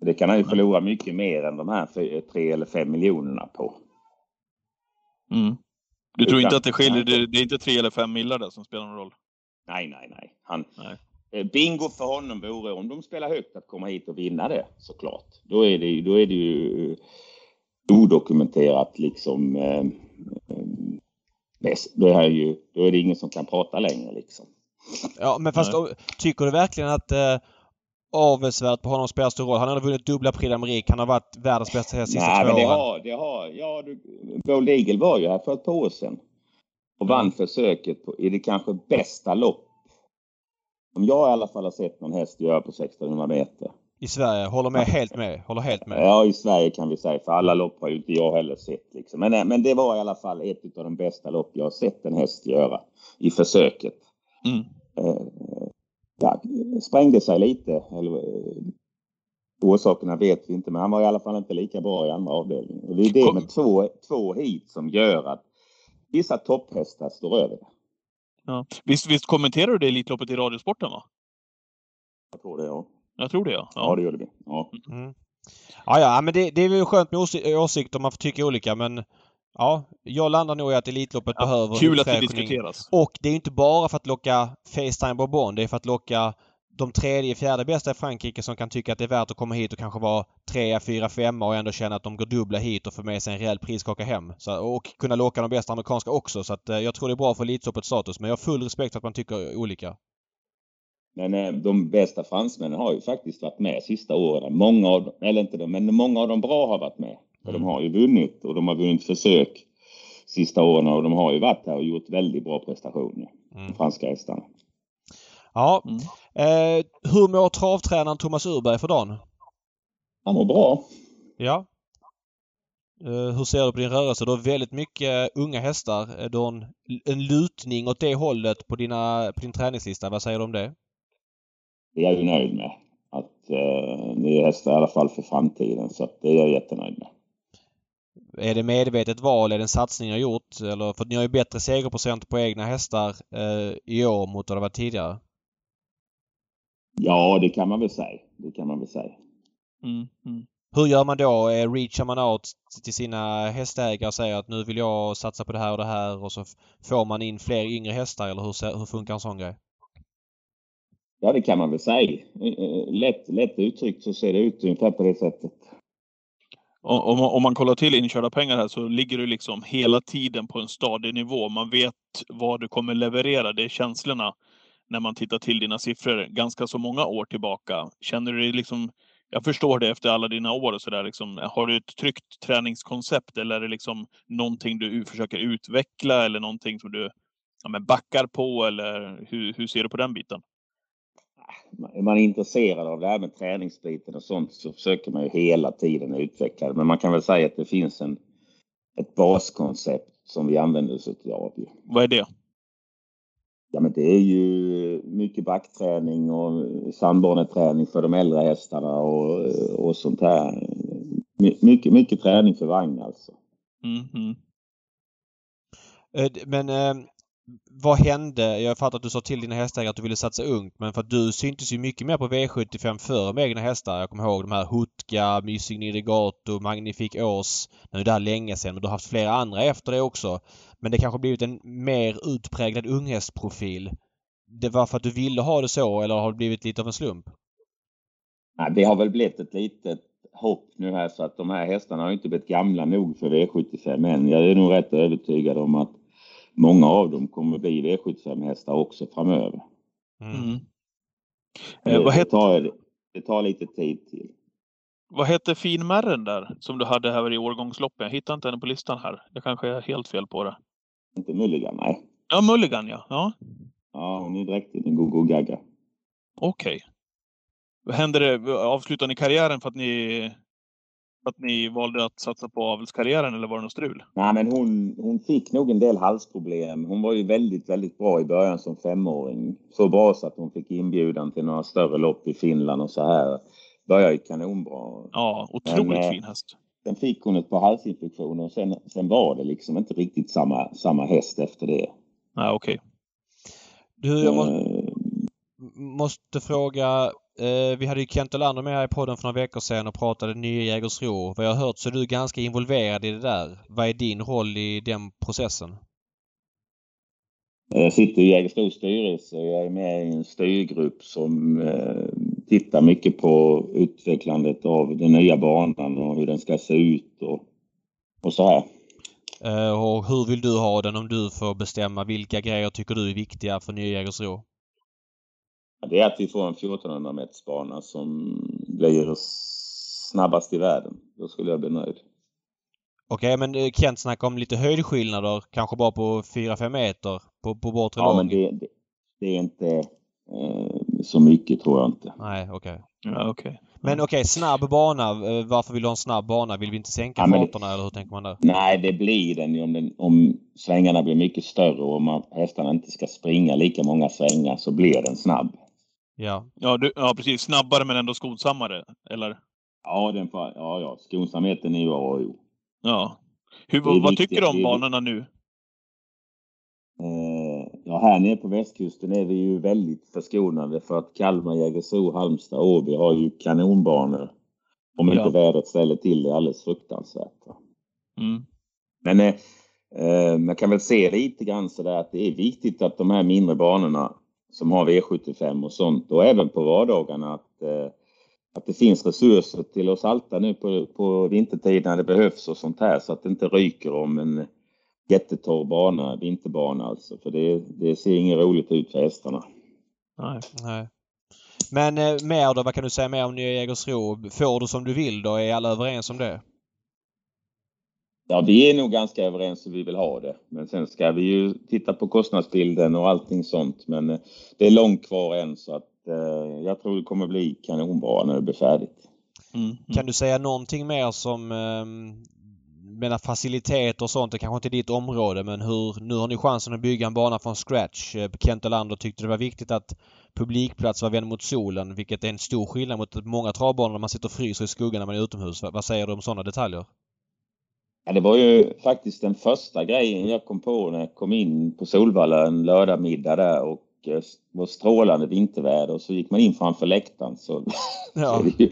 Det kan han ju förlora mycket mer än de här tre eller fem miljonerna på. Mm. Du tror Utan- inte att det skiljer? Det, det är inte tre eller fem millar där som spelar någon roll? Nej, nej, nej. Han, Nej. Eh, Bingo för honom vore om de spelar högt att komma hit och vinna det såklart. Då är det, då är det ju eh, odokumenterat liksom. Eh, eh, då, är ju, då är det ingen som kan prata längre liksom. Ja, men fast Nej. tycker du verkligen att eh, avelsvärdet på honom spelar stor roll? Han har vunnit dubbla Prix d'Amérique. Han har varit världens bästa de sista Nej, två men det åren. har, det har, ja, du, Bold Eagle var ju här för ett par år sedan och vann försöket på, i det kanske bästa lopp. Som jag i alla fall har sett någon häst göra på 1600 meter. I Sverige. Håller med helt med. Håller helt med. Ja, i Sverige kan vi säga, för alla lopp har ju inte jag heller sett. Liksom. Men, eh, men det var i alla fall ett av de bästa lopp jag har sett en häst göra i försöket. Mm. Eh, ja, sprängde sig lite. Eller, eh, orsakerna vet vi inte, men han var i alla fall inte lika bra i andra avdelningen. Och det är det med två, två hit som gör att vissa topphästar står över det. Ja. Visst, visst kommenterar du det Elitloppet i Radiosporten va? Jag tror det, ja. Jag tror det ja. Ja, ja. det gjorde vi. Ja. Mm. Ja, ja, men det, det är väl skönt med åsi- åsikter. Man får tycka olika men ja, jag landar nog i att Elitloppet Ja, behöver Kul att det diskuteras. Och det är inte bara för att locka Facetime Bourbon. Det är för att locka de tredje, fjärde bästa i Frankrike som kan tycka att det är värt att komma hit och kanske vara trea, fyra, femma och ändå känna att de går dubbla hit och får med sig en rejäl priskaka hem. Så, och kunna locka de bästa amerikanska också. Så att, eh, jag tror det är bra för Elitloppets status. Men jag har full respekt för att man tycker olika. Men de bästa fransmännen har ju faktiskt varit med sista åren. Många av dem, eller inte de, men många av de bra har varit med. Och de Mm. har ju vunnit och de har vunnit försök sista åren och de har ju varit här och gjort väldigt bra prestationer. Mm. De franska hästarna. Ja. Mm. Eh, hur mår travtränaren Thomas Urberg för dagen? Han mår bra. Ja. Eh, hur ser du på din rörelse? Du har väldigt mycket unga hästar. Eh, Du har en, en lutning åt det hållet på, dina, på din träningslista. Vad säger du om det? Det är jag ju nöjd med. Att eh, det är hästar i alla fall för framtiden. Så det är jag jättenöjd med. Är det medvetet val? Är det en satsning ni har gjort? Eller, för ni har ju bättre segerprocent på egna hästar eh, i år mot vad det var tidigare. Ja, det kan man väl säga. Det kan man väl säga. Mm. Mm. Hur gör man då? Eh, reachar man out till sina hästägare och säger att nu vill jag satsa på det här och det här och så får man in fler yngre hästar eller hur, hur funkar en sån grej? Ja, det kan man väl säga. Eh, eh, Lätt, lätt uttryckt så ser det ut ungefär på det sättet. Om man, om man kollar till inkörda pengar här så ligger du liksom hela tiden på en stadig nivå. Man vet vad du kommer leverera. Det är känslorna när man tittar till dina siffror ganska så många år tillbaka. Känner du dig liksom... Jag förstår det efter alla dina år och sådär. Liksom, har du ett tryggt träningskoncept eller är det liksom någonting du försöker utveckla eller någonting som du ja, men backar på eller hur, hur ser du på den biten? Är man intresserad av det här med träningsbiten och sånt så försöker man ju hela tiden utveckla det. Men man kan väl säga att det finns en, ett baskoncept som vi använder oss av. Vad är det? Ja, men det är ju mycket backträning och sandbaneträning för de äldre hästarna och, och sånt här. My- Mycket, mycket träning för vagn alltså. Mm, mm. Eh, d- Men eh, vad hände? Jag fattar att du sa till dina hästägare att du ville satsa ungt men för att du syntes ju mycket mer på V75 förr med egna hästar. Jag kommer ihåg de här Hutka, Mysing Nidigato, Magnifik Ås. Nu är det där länge sedan men du har haft flera andra efter det också. Men det kanske blivit en mer utpräglad unghästprofil. Det var för att du ville ha det så eller har det blivit lite av en slump? Nej, det har väl blivit ett litet hopp nu här så att de här hästarna har inte blivit gamla nog för V75 än. Jag är nog rätt övertygad om att många av dem kommer bli V75-hästar också framöver. Mm. Mm. Det, Eh, det, het, tar, det tar lite tid till. vad hette finmärren där som du hade här i årgångsloppen? Jag hittar inte henne på listan här. Jag kanske är helt fel på det. Inte Mulligan, nej. Ja, Mulligan ja. Ja, Ja, hon är direkt in i Gogo Gaga. okej. Vad hände det? Avslutade ni karriären för att ni, att ni valde att satsa på avelskarriären eller var det något strul? Nej, men hon, hon fick nog en del halsproblem. Hon var ju väldigt, väldigt bra i början som femåring. Så bra så att hon fick inbjudan till några större lopp i Finland och så här. Började ju kanonbra. Ja, otroligt Men, eh, fin häst. Sen fick hon ett par halsinfektioner och sen, sen var det liksom inte riktigt samma, samma häst efter det. Nej, okej. Du, jag må, Eh, måste fråga. Eh, vi hade ju Kent Olander med här i podden för några veckor sedan och pratade nya Jägersro. Vad jag har hört så är du ganska involverad i det där. Vad är din roll i den processen? Jag sitter i Jägersros styrelse och jag är med i en styrgrupp som eh, tittar mycket på utvecklandet av den nya banan och hur den ska se ut och, och så här. Eh, och hur vill du ha den om du får bestämma? Vilka grejer tycker du är viktiga för nya Jägersro? Det är att vi får en 1400 meters bana som blir snabbast i världen. Då skulle jag bli nöjd. Okej, okay, men eh, Kent snackar om lite höjdskillnader, kanske bara på 4-5 meter på, på bortre Ja, men det, det, det, är inte eh, så mycket tror jag inte. Nej, okej. Okay. Ja, okay. Men okej, okay, snabb bana. Eh, varför vill du ha en snabb bana? Vill vi inte sänka ja, farterna eller hur tänker man där? Nej, det blir den om, den om svängarna blir mycket större och om hästarna inte ska springa lika många svängar så blir den snabb. Ja. Ja, du, ja precis. Snabbare men ändå skonsammare, eller? Ja, den ja, ja. skonsamheten är ju A och O. Ja. Hur, vad viktigt, tycker du om banorna nu? Eh, ja, här nere på västkusten är vi ju väldigt förskonade för att Kalmar, Jägersro, Halmstad, Åby har ju kanonbanor. Om inte ja. vädret ställer till det alldeles fruktansvärt. Mm. Men eh, eh, man kan väl se lite grann så där att det är viktigt att de här mindre banorna som har V75 och sånt och även på vardagarna att, eh, att det finns resurser till att salta nu på, på vintertid när det behövs och sånt här så att det inte ryker om en jättetorr bana, vinterbana alltså. För det, det ser inget roligt ut för hästarna. Nej. Nej. Men eh, mer då? Vad kan du säga mer om Nya Jägersro? Får du som du vill då? Är alla överens om det? Ja, vi är nog ganska överens hur vi vill ha det. Men sen ska vi ju titta på kostnadsbilden och allting sånt. Men eh, det är långt kvar än så att eh, jag tror det kommer bli kanonbra när det blir färdigt. Mm. Mm. Kan du säga någonting mer som eh, menar faciliteter och sånt, det kanske inte är ditt område men hur, nu har ni chansen att bygga en bana från scratch. Eh, Kent Olander tyckte det var viktigt att publikplats var vänd mot solen vilket är en stor skillnad mot många travbanor där man sitter och fryser i skuggan när man är utomhus. Vad säger du om sådana detaljer? Ja, det var ju faktiskt den första grejen jag kom på när jag kom in på Solvalla en lördagmiddag där och det var strålande vinterväder och så gick man in framför läktaren så, ja. så är det ju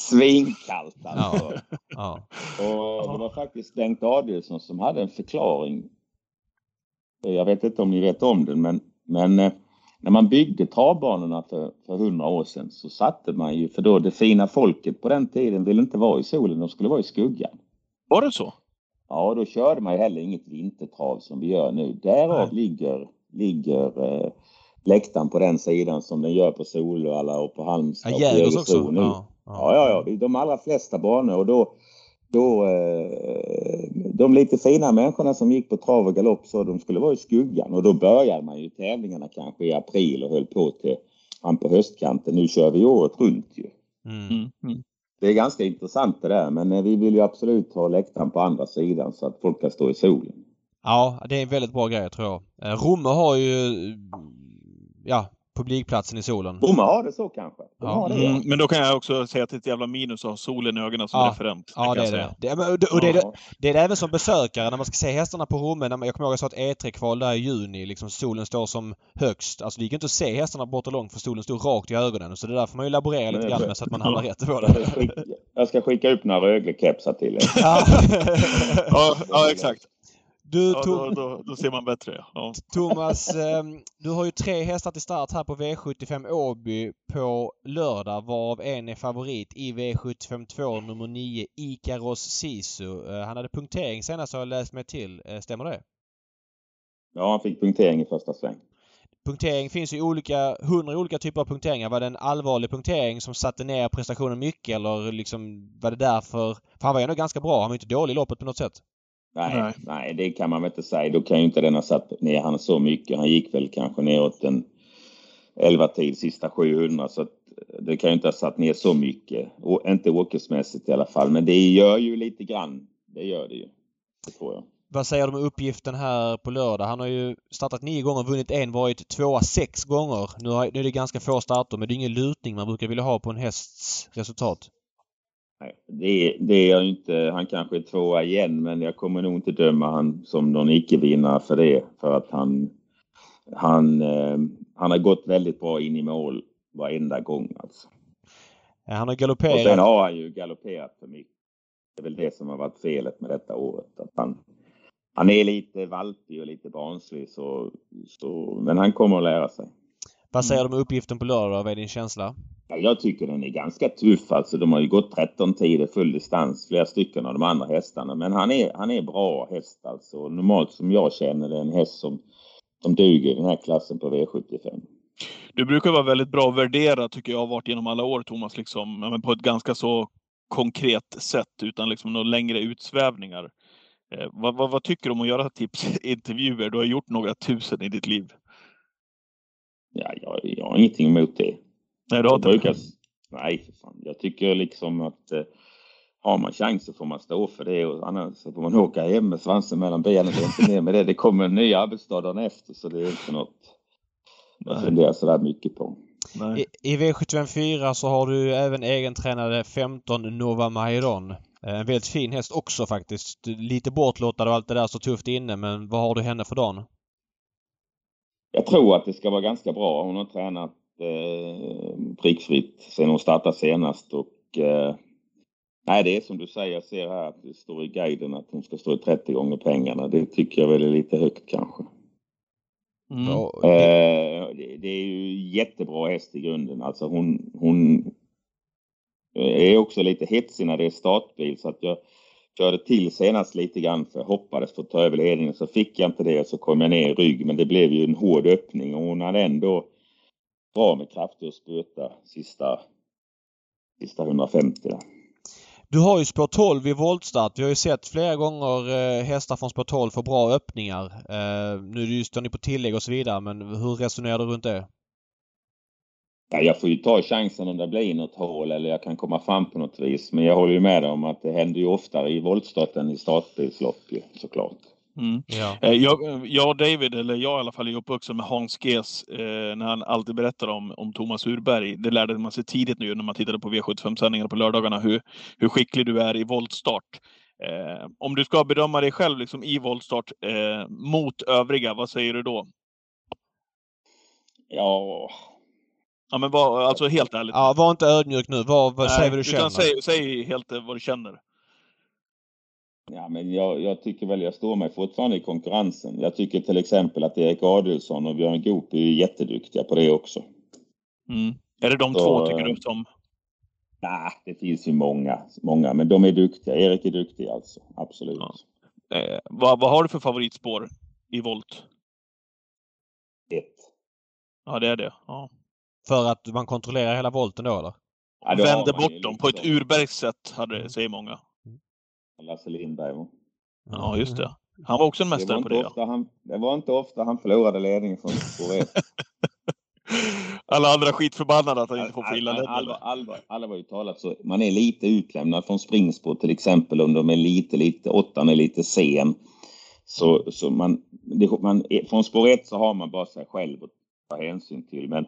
svinkallt alltså. Ja. Ja. Och det var faktiskt Bengt Adielsson som hade en förklaring. Jag vet inte om ni vet om den men, men eh, när man byggde travbanorna för, för 100 år sedan så satte man ju, för då det fina folket på den tiden ville inte vara i solen, de skulle vara i skuggan. Var det så? Ja, då körde man ju heller inget vintertrav som vi gör nu. Därav ligger, ligger eh, läktaren på den sidan som den gör på Solvalla och på Halmstad. Ja, Jägers också? Nu. Ja, ja, ja, ja. De allra flesta banor och då, då eh, de lite fina människorna som gick på trav och galopp så de skulle vara i skuggan och då började man ju tävlingarna kanske i april och höll på till fram på höstkanten. Nu kör vi året runt ju. Mm. Mm det är ganska intressant det där men eh, vi vill ju absolut ha läktaren på andra sidan så att folk kan stå i solen. Ja, det är en väldigt bra grej tror jag. Eh, Romme har ju ja, publikplatsen i solen. Romme har det så kanske. De ja. det, ja. Mm, men då kan jag också säga att det är ett jävla minus att ha solen i ögonen som ja. referent. Ja, det är det. det. Och det, är det, det är det även som besökare när man ska se hästarna på Romme. När man, jag kommer ihåg att jag sa ett E3-kval där i juni. Liksom solen står som högst. Alltså det gick inte att se hästarna bort och långt för solen stod rakt i ögonen. Så det där får man ju laborera lite grann med så att man hamnar rätt på det. Jag ska skicka upp några Rögle-kepsar till er. ja, ja, exakt. Du, ja, då, då, då, ser man bättre. Ja. Thomas, du har ju tre hästar till start här på V75 Åby på lördag varav en är favorit i V75 2 nummer 9 Ikaros Sisu. Eh, han hade punktering senast har jag läst mig till. Eh, stämmer det? Ja, han fick punktering i första sväng. Punktering finns ju olika, hundra olika typer av punkteringar. Var det en allvarlig punktering som satte ner prestationen mycket eller liksom var det därför? För han var ju ändå ganska bra. Han var ju inte dålig i loppet på något sätt. Nej, nej, nej. det kan man väl inte säga. Då kan ju inte den ha satt ner han så mycket. Han gick väl kanske neråt en 11 tid sista 700 så att det kan ju inte ha satt ner så mycket. Och inte åkersmässigt i alla fall. Men det gör ju lite grann. Det gör det ju. Det tror jag. Vad säger du om uppgiften här på lördag? Han har ju startat nio gånger, vunnit en, varit tvåa sex gånger. Nu är det ganska få starter men det är ingen lutning man brukar vilja ha på en hästs resultat. Nej, det, det är jag inte. Han kanske är tvåa igen men jag kommer nog inte döma han som någon icke-vinnare för det. För att han, han, eh, han har gått väldigt bra in i mål varenda gång alltså. Ja, han har Och sen galopperat. har han ju galopperat för mycket. Det är väl det som har varit felet med detta året. Att han, han är lite valpig och lite barnslig så, så, men han kommer att lära sig. Vad säger du om uppgiften på lördag? Vad är din känsla? Ja, jag tycker den är ganska tuff. Alltså, de har ju gått 13 tider full distans, flera stycken av de andra hästarna. Men han är, han är bra häst alltså. Normalt som jag känner det är en häst som, som duger i den här klassen på V75. Du brukar vara väldigt bra att värdera, tycker jag, har varit genom alla år, Thomas, liksom, men på ett ganska så konkret sätt, utan liksom några längre utsvävningar. Eh, vad, vad, vad tycker du om att göra tipsintervjuer? Du har gjort några tusen i ditt liv. Ja, jag, jag har ingenting emot det. Nej, du har brukar... Nej, för fan. Jag tycker liksom att eh, har man chans så får man stå för det och annars så får man åka hem med svansen mellan benen. Det inte mer med det. Det kommer en ny arbetsdag dagen efter så det är inte något jag funderar sådär mycket på. Nej. I, I V754 så har du även egentränade 15 Nova Mairon. Eh, En väldigt fin häst också faktiskt. Lite bortlottad och allt det där så tufft inne men vad har du henne för dagen? Jag tror att det ska vara ganska bra. Hon har tränat eh, prickfritt sen hon startade senast och eh, nej, det är som du säger. Jag ser här att det står i guiden att hon ska stå i 30 gånger pengarna. Det tycker jag väl är lite högt kanske. Mm. Ja, Eh, det, det är ju jättebra häst i grunden. Alltså hon, hon är också lite hetsig när det är startbil så att jag körde till senast lite grann för jag hoppades få ta över ledningen så fick jag inte det och så kom jag ner i rygg men det blev ju en hård öppning och hon hade ändå bra med krafter att spöta sista, sista 150 där. Du har ju spår 12 i voltstart. Vi har ju sett flera gånger eh, hästar från spår 12 få bra öppningar. Eh, nu är det ju- står ni på tillägg och så vidare men hur resonerar du runt det? Ja, jag får ju ta chansen om det blir något hål eller jag kan komma fram på något vis. Men jag håller ju med dig om att det händer ju oftare i voltstart än i startbilslopp ju, såklart. Mm. Ja. Eh, Jag, jag och David, eller jag i alla fall, är uppvuxen med Hans Ges eh, när han alltid berättar om, om Thomas Urberg. Det lärde man sig tidigt nu när man tittade på V75-sändningarna på lördagarna, hur, hur skicklig du är i voltstart. Eh, om du ska bedöma dig själv liksom, i voltstart eh, mot övriga, vad säger du då? Ja, Ja, men vad, alltså helt ärligt. ja, var inte ödmjuk nu. Vad, vad, Nej, säg vad du känner. utan säg, säg helt eh, vad du känner. Ja, men jag, jag tycker väl jag står mig fortfarande i konkurrensen. Jag tycker till exempel att Erik Adelsson och Björn Goop är jätteduktiga på det också. Mm. Är det de Så, två, tycker du, som... Nej, det finns ju många, många, men de är duktiga. Erik är duktig alltså, absolut. Ja. Eh, vad, vad har du för favoritspår i volt? Ett. Ja, det är det. Ja. För att man kontrollerar hela volten då eller? Ja, då Vänder bort dem på ett urbergs sätt, hade, säger många. Lasse Lindberg. va? Ja, just det. Han var också en Det mästare på inte det. Ja. han, det var inte ofta han förlorade ledningen från spår. Alla andra skitförbannade att han inte får All- skilla all- led. allvar, allvar, allvar var ju talat så man är lite utlämnad från springspår till exempel om de är lite, lite, åttan är lite sen. Så, så man, det, man, från spår ett så har man bara sig själv att ta hänsyn till. Men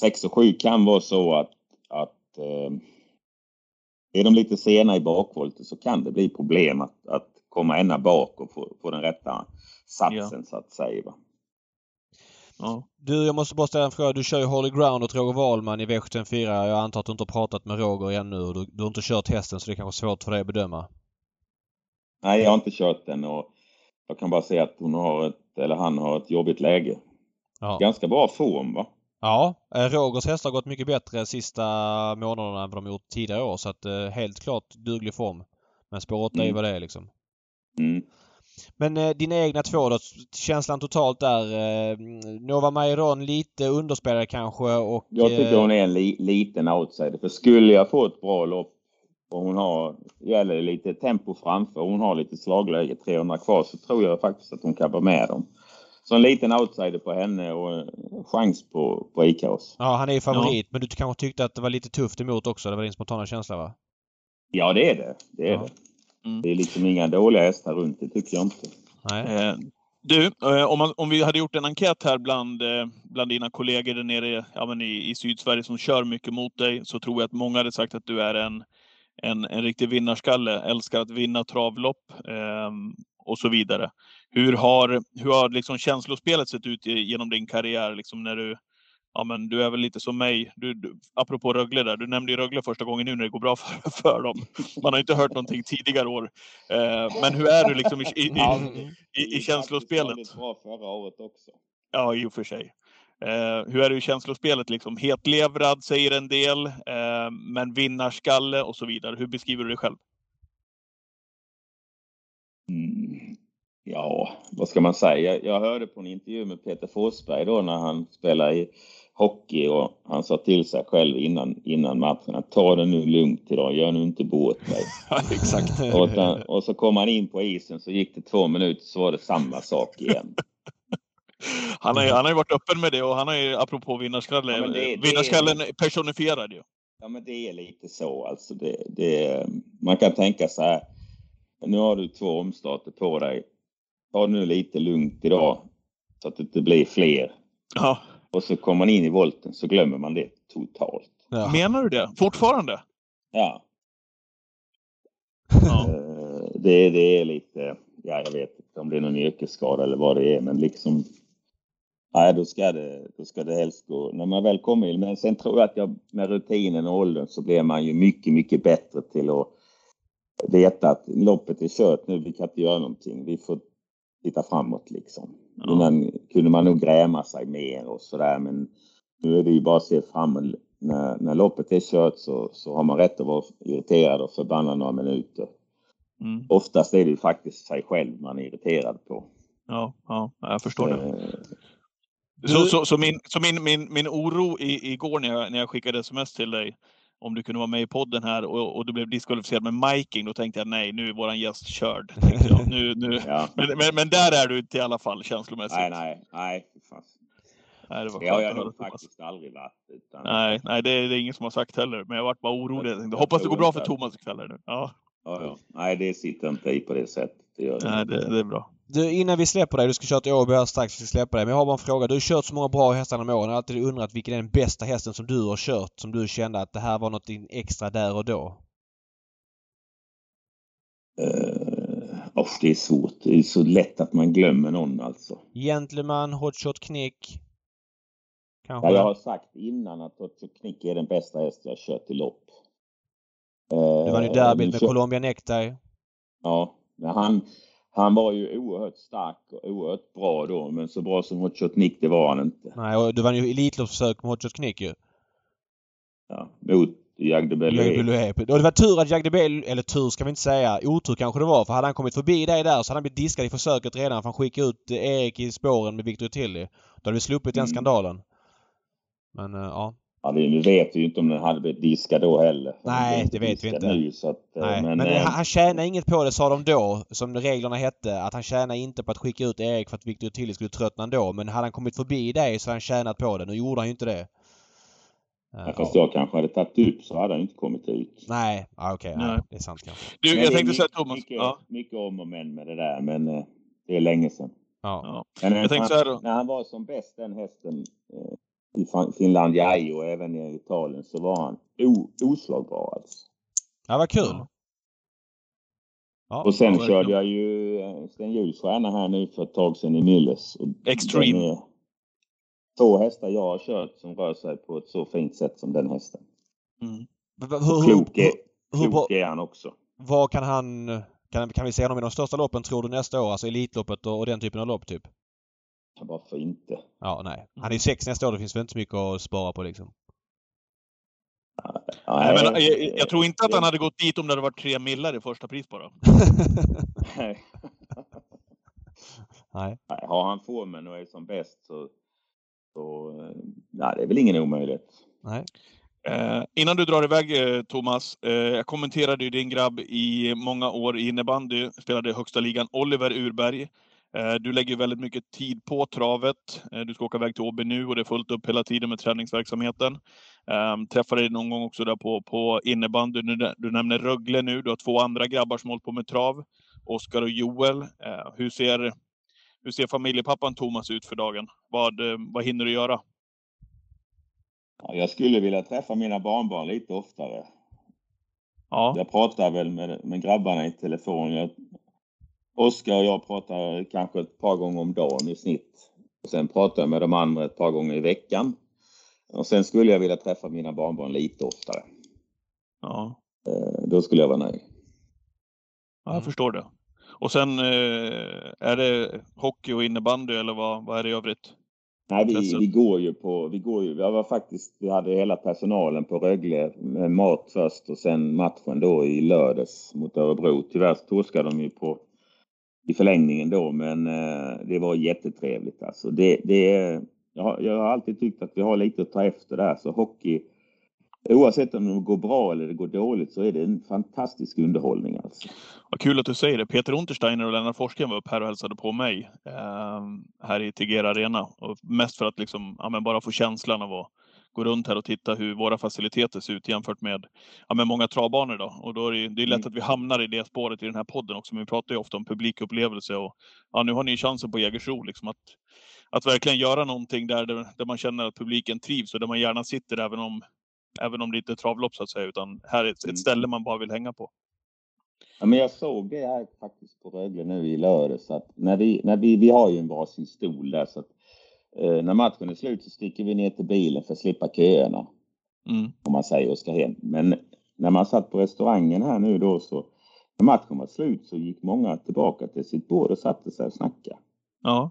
6 och 7 kan vara så att, att eh, är de lite sena i bakvolten så kan det bli problem att, att komma ända bak och få, få den rätta satsen så att säga. Va? Ja. Du, jag måste bara ställa en fråga. Du kör ju Holy Ground åt Roger Wahlman i V74. Jag antar att du inte har pratat med Roger ännu och du, du har inte kört hästen så det är kanske svårt för dig att bedöma. Nej, jag har inte kört den och jag kan bara säga att hon har ett, eller han har ett jobbigt läge. Ja. Ganska bra form va? Ja, eh, Rogers hästar har gått mycket bättre sista månaderna än vad de gjort tidigare år så att eh, helt klart duglig form. Men spår 8 är Mm. vad det är liksom. Mm. Men eh, dina egna två då? Känslan totalt där? Eh, Nova Mairon lite underspelad kanske och... Jag tycker eh, hon är en li, liten outsider. För skulle jag få ett bra lopp och hon har, gäller lite tempo framför hon har lite slagläge 300 kvar så tror jag faktiskt att hon kan vara med dem. Så en liten outsider på henne och chans på, på Ikaros. Ja, han är ju favorit men du kanske tyckte att det var lite tufft emot också? Det var din spontana känsla va? Ja det är det. Det är Ja. det. Mm. Det är liksom inga dåliga hästar runt det tycker jag inte. Nej. Eh, Du, eh, om, man, om vi hade gjort en enkät här bland, eh, bland dina kollegor där nere ja, men i, i Sydsverige som kör mycket mot dig, så tror jag att många hade sagt att du är en, en, en riktig vinnarskalle, älskar att vinna travlopp eh, och så vidare. Hur har, hur har liksom känslospelet sett ut genom din karriär? Liksom när, du, ja men du är väl lite som mig. Du, du, apropå Rögle där, du nämnde ju Rögle första gången nu när det går bra för, för dem. Man har inte hört någonting tidigare år. Eh, men hur är du liksom i, i, i, i, i känslospelet? bra förra året också. Ja, i och för sig. Eh, hur är du i känslospelet? Liksom? Hetlevrad säger en del, eh, men vinnarskalle och så vidare. Hur beskriver du dig själv? Mm. Ja, vad ska man säga? Jag, hörde på en intervju med Peter Forsberg då när han spelade i hockey och han sa till sig själv innan, innan matchen att ta det nu lugnt idag, gör nu inte bort dig. Ja, exakt. Och, och så kom han in på isen så gick det två minuter så var det samma sak igen. Han har, ju, han har ju varit öppen med det och han har ju, apropå vinnarskalle, Ja, det- vinnarskallen personifierad ju. Ja, men det är lite så alltså. Det, det, man kan tänka så här. Nu har du två omstarter på dig. Ta det nu lite lugnt idag så att det inte blir fler. Ja. Och så kommer man in i volten så glömmer man det totalt. Ja. Menar du det? Fortfarande? Ja, Ja. eh, det, det är lite, ja jag vet inte om det är någon yrkesskada eller vad det är, men liksom Nej, då ska det, då ska det helst gå, när man väl kommer in. Men sen tror jag att jag med rutinen och åldern så blir man ju mycket, mycket bättre till att veta att loppet är kört nu, vi kan inte göra någonting. Vi får titta framåt liksom. Ja. Innan kunde man nog gräma sig mer och sådär, men nu är det ju bara att se framåt. När, när loppet är kört så, så har man rätt att vara irriterad och förbannad några minuter. Mm. Oftast är det ju faktiskt sig själv man är irriterad på. Ja, ja, jag förstår det. Så, så, så, min, så min, min, min oro i, igår när jag, när jag skickade sms till dig om du kunde vara med i podden här och, och du blev diskvalificerad med miking, då tänkte jag nej, nu är våran gäst körd. Nu, nu. Ja. Men, men, men där är du inte i alla fall känslomässigt. Nej, nej, nej. Nej, det var Det har jag nog faktiskt aldrig varit. Utan, Nej, nej det, är, det är ingen som har sagt heller. Men jag varit bara orolig. Jag tänkte, Jag hoppas det går bra för. Thomas ikväll. Nu. Ja, ja, ja. Nej, det sitter inte i på det sättet. Det nej, det, det är bra. Du, innan vi släpper dig, du ska köra till Åby här strax, vi ska släppa dig. Men jag har bara en fråga. Du har kört så många bra hästar genom åren. Jag har alltid undrat vilken är den bästa hästen som du har kört, som du kände att det här var något extra där och då? Uh, usch, det är svårt. Det är så lätt att man glömmer någon alltså. Gentleman, Hot Shot Knick? Kanske? Ja, jag har sagt innan att Otto Knick är den bästa häst jag har kört i lopp. Uh, Det var ju derbyt med Colombia Necktie. Ja, men han, han var ju oerhört stark och oerhört bra då. Men så bra som Hot Shot Nick, det var han inte. Nej, och du vann ju Elitloppsförsök med Hot Shot Knick ju. Ja, mot Jagde Bellué. Bellué. Och det var tur att Jagde Bell, eller tur ska vi inte säga, otur kanske det var. För hade han kommit förbi dig där så hade han blivit diskad i försöket redan för han skickade ut eh, Erik i spåren med Victor Tilly. Då hade vi sluppit den Mm. skandalen. Men eh, ja. Ja, det, nu vet vi ju inte om den hade blivit diskad då heller. Nej, det vet vi inte. Nu, så att, eh, Nej. Men, men, eh, han, han tjänar inget på det sa de då, som reglerna hette. Att han tjänar inte på att skicka ut Erik för att Victor Tilly skulle tröttna ändå. Men hade han kommit förbi dig så hade han tjänat på det. Nu gjorde han ju inte det. Eh, ja, fast jag kanske hade tagit upp så hade han inte kommit ut. Nej, ah, okej. nej. Nej. Det är sant kanske. Du, jag tänkte säga mycket- Thomas. Mycket, Ja, mycket om och men med det där, men eh, det är länge sedan. Ja. ja. Men Jag tänkte så här då. När han var som bäst den hästen eh, i Fin- Finlandia och även i Italien så var han oslagbar alltså. Ja, vad kul. Ja. Ja. Och sen Ja, körde jag ju eh, Sten Hjulstjärna här nu för ett tag sedan i Nilles. Och Extreme. Två hästar jag har kört som rör sig på ett så fint sätt som den hästen. Mm. Hur, klok är, hur, klok är han också. vad kan han... Kan, kan vi se honom i de största loppen tror du nästa år? Alltså Elitloppet och, och den typen av lopp typ? Varför inte? Ja, nej. Han är ju sex nästa år. Det finns väl inte så mycket att spara på liksom. Nej, men, jag, jag tror inte att han hade gått dit om det hade varit tre millar i första pris bara. Nej. nej. Nej, Har han formen och är som bäst så... så nej, det är väl ingen omöjlighet. Nej. Eh, innan du drar iväg eh, Thomas, eh, jag kommenterade ju din grabb i många år i innebandy, spelade i högsta ligan, Oliver Urberg. Eh, du lägger väldigt mycket tid på travet. Eh, du ska åka iväg till Åby nu och det är fullt upp hela tiden med träningsverksamheten. Eh, träffade dig någon gång också där på, på innebandy. Du, du nämner Rögle nu, du har två andra grabbar som håller på med trav, Oskar och Joel. Eh, hur, ser, hur ser familjepappan Thomas ut för dagen? Vad, vad hinner du göra? Ja, jag skulle vilja träffa mina barnbarn lite oftare. Ja, Jag pratar väl med, med grabbarna i telefon. Jag, Oskar och jag pratar kanske ett par gånger om dagen i snitt. Och sen pratar jag med de andra ett par gånger i veckan. Och sen skulle jag vilja träffa mina barnbarn lite oftare. Ja, Eh, Då skulle jag vara nöjd. ja jag förstår det. Och sen eh, är det hockey och innebandy eller vad, vad är det i övrigt? Nej, vi, vi går ju på, vi går ju, jag var faktiskt, vi hade hela personalen på Rögle med mat först och sen matchen då i lördags mot Örebro. Tyvärr torskade de ju på i förlängningen då, men eh, det var jättetrevligt alltså. Det, det jag, har, jag har alltid tyckt att vi har lite att ta efter där, så hockey, oavsett om det går bra eller det går dåligt så är det en fantastisk underhållning alltså. Vad kul att du säger det. Peter Untersteiner och Lennart Forsgren var upp här och hälsade på mig eh, här i Tegera Arena. Och mest för att liksom, ja, men bara få känslan av att gå runt här och titta hur våra faciliteter ser ut jämfört med, ja, med många travbanor. Då. Och då är det, det är lätt Mm. att vi hamnar i det spåret i den här podden också. Men vi pratar ju ofta om publikupplevelse och ja, nu har ni chansen på Jägersro liksom att, att verkligen göra någonting där, där man känner att publiken trivs och där man gärna sitter även om, även om det inte är travlopp så att säga. Utan här är ett, Mm. ett ställe man bara vill hänga på. Ja, men jag såg det här faktiskt på Rögle nu i lördags. Att när vi, när vi, vi har ju en varsin stol där så att när matchen är slut så sticker vi ner till bilen för att slippa köerna. Mm. Om man säger och ska hem. Men när man satt på restaurangen här nu då så när matchen var slut så gick många tillbaka till sitt bord och satte sig och snackade. Ja.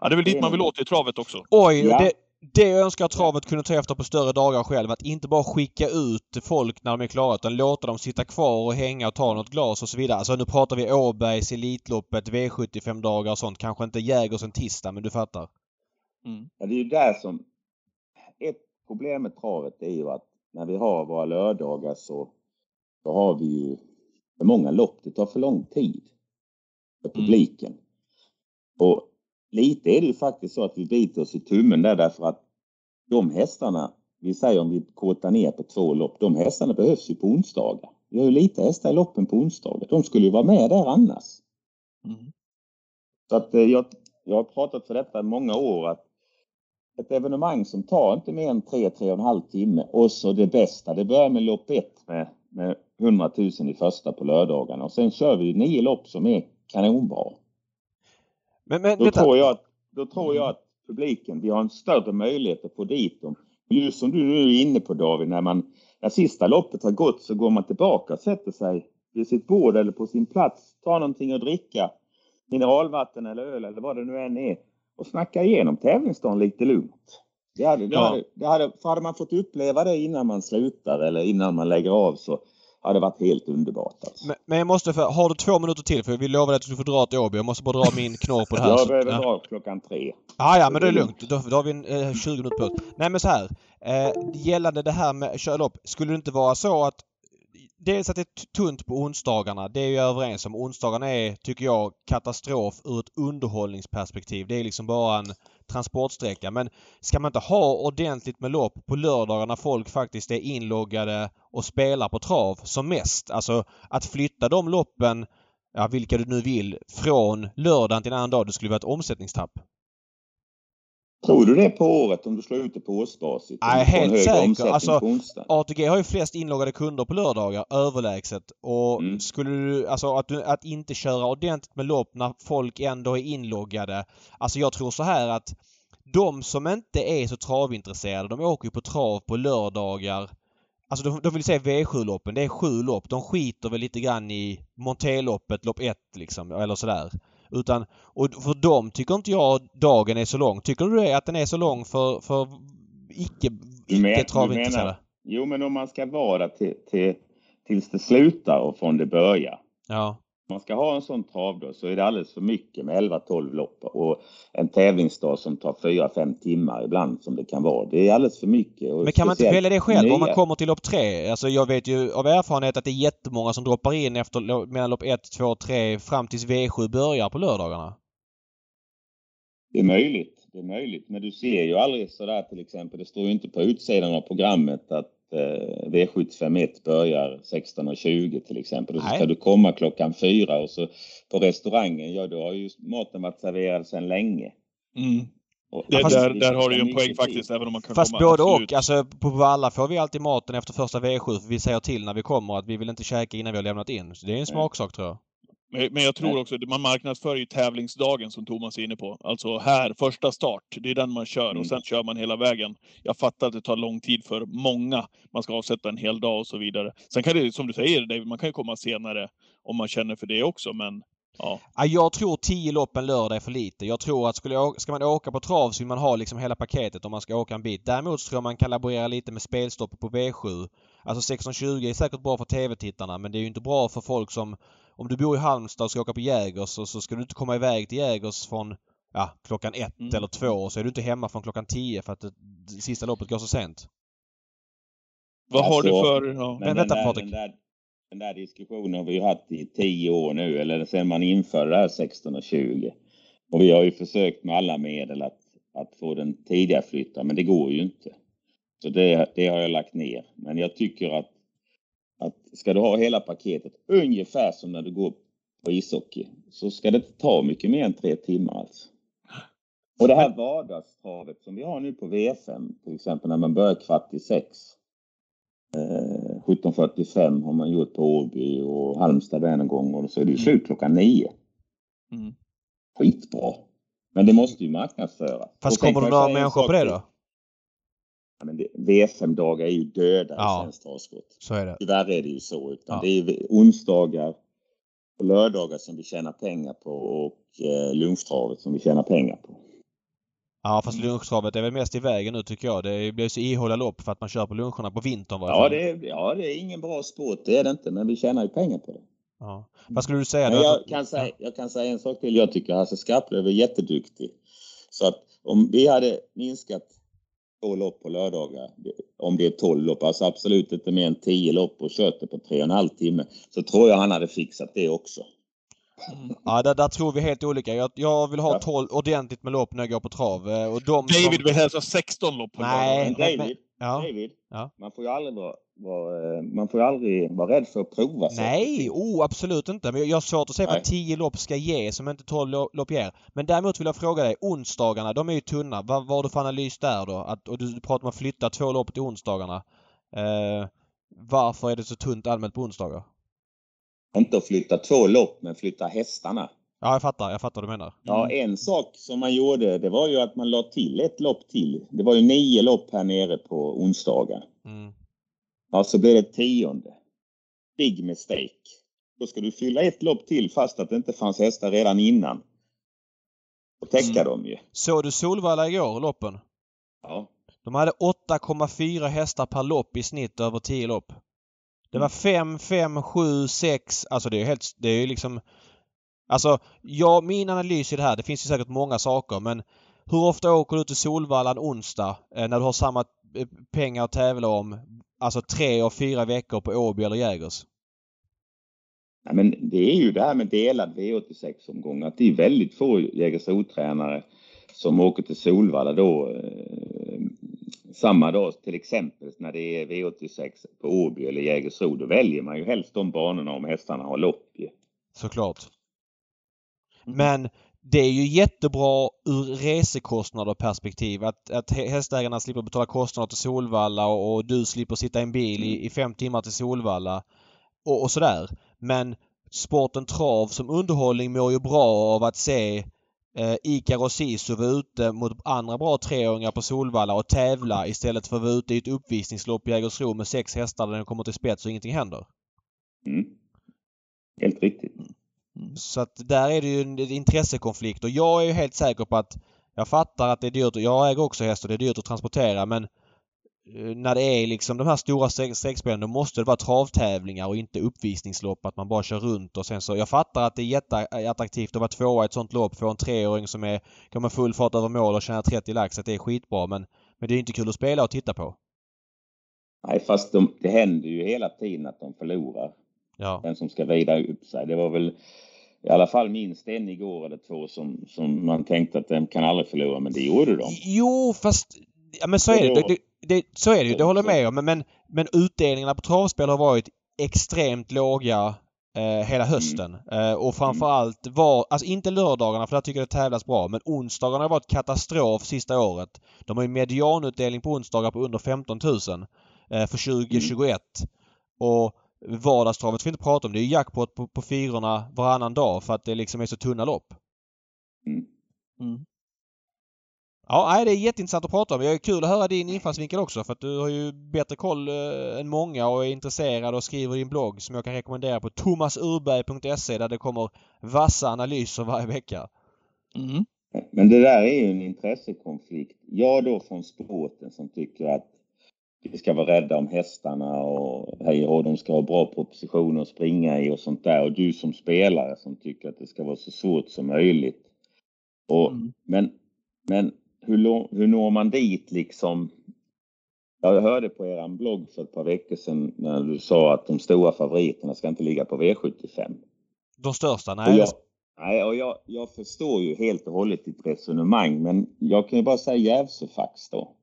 ja, det är väl dit man vill åt i travet också. Oj! Ja. Det, det jag önskar att travet kunde ta efter på större dagar själv. Att inte bara skicka ut folk när de är klara utan låta dem sitta kvar och hänga och ta något glas och så vidare. Alltså nu pratar vi Åbergs, Elitloppet, V75 dagar och sånt. Kanske inte Jägers en tisdag men du fattar. Mm. Ja, det är ju där som... Ett problem med travet är ju att när vi har våra lördagar så, så har vi ju för många lopp. Det tar för lång tid för Mm. publiken. Och lite är det ju faktiskt så att vi biter oss i tummen där därför att de hästarna, vi säger om vi kortar ner på två lopp, de hästarna behövs ju på onsdagar. Vi har ju lite hästar i loppen på onsdagar. De skulle ju vara med där annars. Mm. Så att eh, jag, jag har pratat för detta i många år att ett evenemang som tar inte mer än tre, tre och en halv timme och så det bästa, det börjar med lopp ett med, med 100 000 i första på lördagarna och sen kör vi nio lopp som är kanonbra. Men, men Då vänta. tror jag, att- då tror jag att publiken, vi har en större möjlighet att få dit dem. Just som du nu är inne på David, när man när sista loppet har gått så går man tillbaka och sätter sig vid sitt bord eller på sin plats, tar någonting att dricka, mineralvatten eller öl eller vad det nu än är och snackar igenom tävlingsdagen lite lugnt. Det hade, det hade, det hade, hade man fått uppleva det innan man slutar eller innan man lägger av så hade det varit helt underbart. Alltså. Men, men jag måste för, Har du två minuter till? För vi lovade att du får dra till Åby. Jag måste bara dra min knorr på det här. jag så- behöver ja. dra klockan tre. Ja, ja, men det är lugnt. Då, då har vi en, eh, 20 minuter på oss. Nej, men så här. Eh, gällande det här med körlopp. Skulle det inte vara så att Dels att det är tunt på onsdagarna. Det är jag överens om. Onsdagarna är, tycker jag, katastrof ur ett underhållningsperspektiv. Det är liksom bara en transportsträcka. Men ska man inte ha ordentligt med lopp på lördagar när folk faktiskt är inloggade och spelar på trav som mest? Alltså att flytta de loppen, ja vilka du nu vill, från lördagen till en annan dag. Det skulle vara ett omsättningstapp. Tror du det på året om du slår ut det på årsbasis? Nej, helt säker. Alltså? ATG har ju flest inloggade kunder på lördagar överlägset. Och Mm. skulle du, alltså att, du, att inte köra ordentligt med lopp när folk ändå är inloggade. Alltså jag tror så här att de som inte är så travintresserade, de åker ju på trav på lördagar. Alltså de, de vill säga V7-loppen, det är sju lopp. De skiter väl lite grann i Monteloppet, lopp ett liksom, eller sådär. Utan, och för dem tycker inte jag dagen är så lång. Tycker du det, att den är så lång för, för icke, icke travintresserade? Jo, men om man ska vara till, till, tills det slutar och från det börjar. Ja. Man ska ha en sån travdag så är det alldeles för mycket med 11-12 lopp och en tävlingsdag som tar 4-5 timmar ibland som det kan vara. Det är alldeles för mycket. Men kan man inte välja det själv om man nya. kommer till lopp tre? Alltså jag vet ju av erfarenhet att det är jättemånga som droppar in efter mellan lopp 1, 2, 3 fram tills V7 börjar på lördagarna. Det är möjligt. Det är möjligt. Men du ser ju aldrig sådär till exempel. Det står ju inte på utsidan av programmet att V751 börjar 16.20 till exempel. Och så Nej. ska du komma klockan fyra och så på restaurangen, ja då har ju maten varit serverad sedan länge. Mm. Och, Det, fast- där, där har du ju en poäng faktiskt, även om man kan Fast komma. både absolut. och. Alltså på Valla får vi alltid maten efter första V7 för vi säger till när vi kommer att vi vill inte käka innan vi har lämnat in. Så det är en smaksak tror jag. Men, men jag tror också, man marknadsför ju tävlingsdagen som Thomas är inne på. Alltså här, första start, det är den man kör Mm. och sen kör man hela vägen. Jag fattar att det tar lång tid för många. Man ska avsätta en hel dag och så vidare. Sen kan det, som du säger David, man kan ju komma senare om man känner för det också, men ja. Ja, jag tror 10 lopp en lördag är för lite. Jag tror att skulle jag, ska man åka på trav så vill man ha liksom hela paketet om man ska åka en bit. Däremot så tror jag man kan laborera lite med spelstopp på V7. Alltså 16.20 är säkert bra för TV-tittarna men det är ju inte bra för folk som... Om du bor i Halmstad och ska åka på Jägers så, så ska du inte komma iväg till Jägers från ja, klockan ett Mm. eller två och så är du inte hemma från klockan 10 för att det, det sista loppet går så sent. Vad har du Alltså, för... Ja. Men Men vänta, den, där, Patrik. den, där, den där diskussionen har vi ju haft i tio år nu, eller sen man införde det här 16 och 20. Och vi har ju försökt med alla medel att, att få den tidigare flyttad, men det går ju inte. Så det, det har jag lagt ner. Men jag tycker att, att ska du ha hela paketet, ungefär som när du går på ishockey, så ska det inte ta mycket mer än tre timmar alltså. Och det här vardagstravet som vi har nu på V5, till exempel när man börjar kvart i sex. Eh, 17.45 har man gjort på Åby och Halmstad en gång och så är det ju slut klockan nio. Mm. Skitbra. Men det måste ju marknadsföras. Fast kommer det några människor på det då? Men det, V5-dagar är ju döda Ja. i svensk travsport. Så är det. Tyvärr är det ju så. Utan Ja. Det är onsdagar och lördagar som vi tjänar pengar på och eh, lunchtravet som vi tjänar pengar på. Ja fast lunchtravet är väl mest i vägen nu tycker jag. Det blir så ihåliga lopp för att man kör på luncherna på vintern Ja det, är, ja, det är ingen bra sport, det är det inte. Men vi tjänar ju pengar på det. Ja. Vad skulle du säga? Men då? jag kan, säga, jag kan säga en sak till. Jag tycker Hasse Skarplöv är jätteduktig. Så att om vi hade minskat två lopp på lördagar, om det är 12 lopp, alltså absolut inte mer än 10 lopp och kört det på tre och en halv timme, så tror jag han hade fixat det också. Ja, där, där tror vi helt olika. Jag, jag vill ha Ja. 12 ordentligt med lopp när jag går på trav. Eh, Och de David som... vill helst ha 16 lopp på Nej. lördag. Men men- David, Ja. David Ja. man får ju aldrig vara, eh, man får ju aldrig vara rädd för att prova. Nej, oh absolut inte. Men jag har svårt att se vad Nej. 10 lopp ska ge som inte 12 lo- lopp ger. Men däremot vill jag fråga dig, onsdagarna, de är ju tunna. Vad har du för analys där då? Att, och du pratar om att flytta två lopp till onsdagarna. Eh, varför är det så tunt allmänt på onsdagar? Inte att flytta två lopp, men flytta hästarna. Ja, jag fattar. Jag fattar vad du menar. Ja, en sak som man gjorde, det var ju att man la till ett lopp till. Det var ju nio lopp här nere på onsdagar. Mm. Ja, så blev det tionde. Big mistake. Då ska du fylla ett lopp till fast att det inte fanns hästar redan innan. Och täcka Mm. dem ju. Såg du Solvalla igår, loppen? Ja. De hade 8,4 hästar per lopp i snitt över 10 lopp. Det var 5, 5, 7, 6. Alltså det är ju helt... Det är ju liksom... Alltså, ja, min analys i det här, det finns ju säkert många saker men hur ofta åker du till Solvalla en onsdag eh, när du har samma eh, pengar att tävla om? Alltså tre och fyra veckor på Åby eller Jägers. ja. Men det är ju det här med delad V86-omgång. Att det är väldigt få Jägersro-tränare som åker till Solvalla då eh, samma dag till exempel när det är V86 på Åby eller Jägersro. Då väljer man ju helst de banorna om hästarna har lopp ju. Såklart. Mm. Men det är ju jättebra ur resekostnader perspektiv att, att hästägarna slipper betala kostnader till Solvalla och, och du slipper sitta i en bil i, i fem timmar till Solvalla och, och sådär. Men sporten trav som underhållning mår ju bra av att se eh, Icar och Sisu vara ute mot andra bra treåringar på Solvalla och tävla istället för att vara ute i ett uppvisningslopp i Jägersro med sex hästar där de kommer till spets och ingenting händer. Mm. Helt riktigt. Mm. Så att där är det ju en intressekonflikt och jag är ju helt säker på att jag fattar att det är dyrt. Jag äger också häst och det är dyrt att transportera men eh, när det är liksom de här stora streckspelen då måste det vara travtävlingar och inte uppvisningslopp. Att man bara kör runt och sen så. Jag fattar att det är jätteattraktivt att vara tvåa i ett sånt lopp. Få en treåring som är, går med full fart över mål och tjänar 30 lax. Att det är skitbra men, men det är inte kul att spela och titta på. Nej, fast de, det händer ju hela tiden att de förlorar. Ja. Den som ska vrida upp sig. Det var väl i alla fall minst en igår eller två som, som man tänkte att de kan aldrig förlora, men det gjorde de. Jo, fast... Ja, men så är det. Det, det, det. Så är det ju. Det håller jag med om. Men, men, men utdelningarna på travspel har varit extremt låga eh, hela hösten. Eh, och framförallt var... Alltså inte lördagarna för där tycker jag det tävlas bra. Men onsdagarna har varit katastrof sista året. De har ju medianutdelning på onsdagar på under 15 000 eh, för 2021. Och Vardagstravet får vi inte prata om. Det är jackpot på, på fyrorna varannan dag för att det liksom är så tunna lopp. Mm. Mm. Ja, nej, det är jätteintressant att prata om. Det är kul att höra din infallsvinkel också för att du har ju bättre koll eh, än många och är intresserad och skriver din blogg som jag kan rekommendera på thomasurberg.se där det kommer vassa analyser varje vecka. Mm. Men det där är ju en intressekonflikt. Jag då från sporten som tycker att vi ska vara rädda om hästarna och hej och de ska ha bra propositioner att springa i och sånt där. Och du som spelare som tycker att det ska vara så svårt som möjligt. Och, Mm. Men, men hur, hur når man dit liksom? Jag hörde på er blogg för ett par veckor sedan när du sa att de stora favoriterna ska inte ligga på V75. De största? Och Nej. jag, nej, och jag, jag förstår ju helt och hållet ditt resonemang men jag kan ju bara säga Järvsöfax då.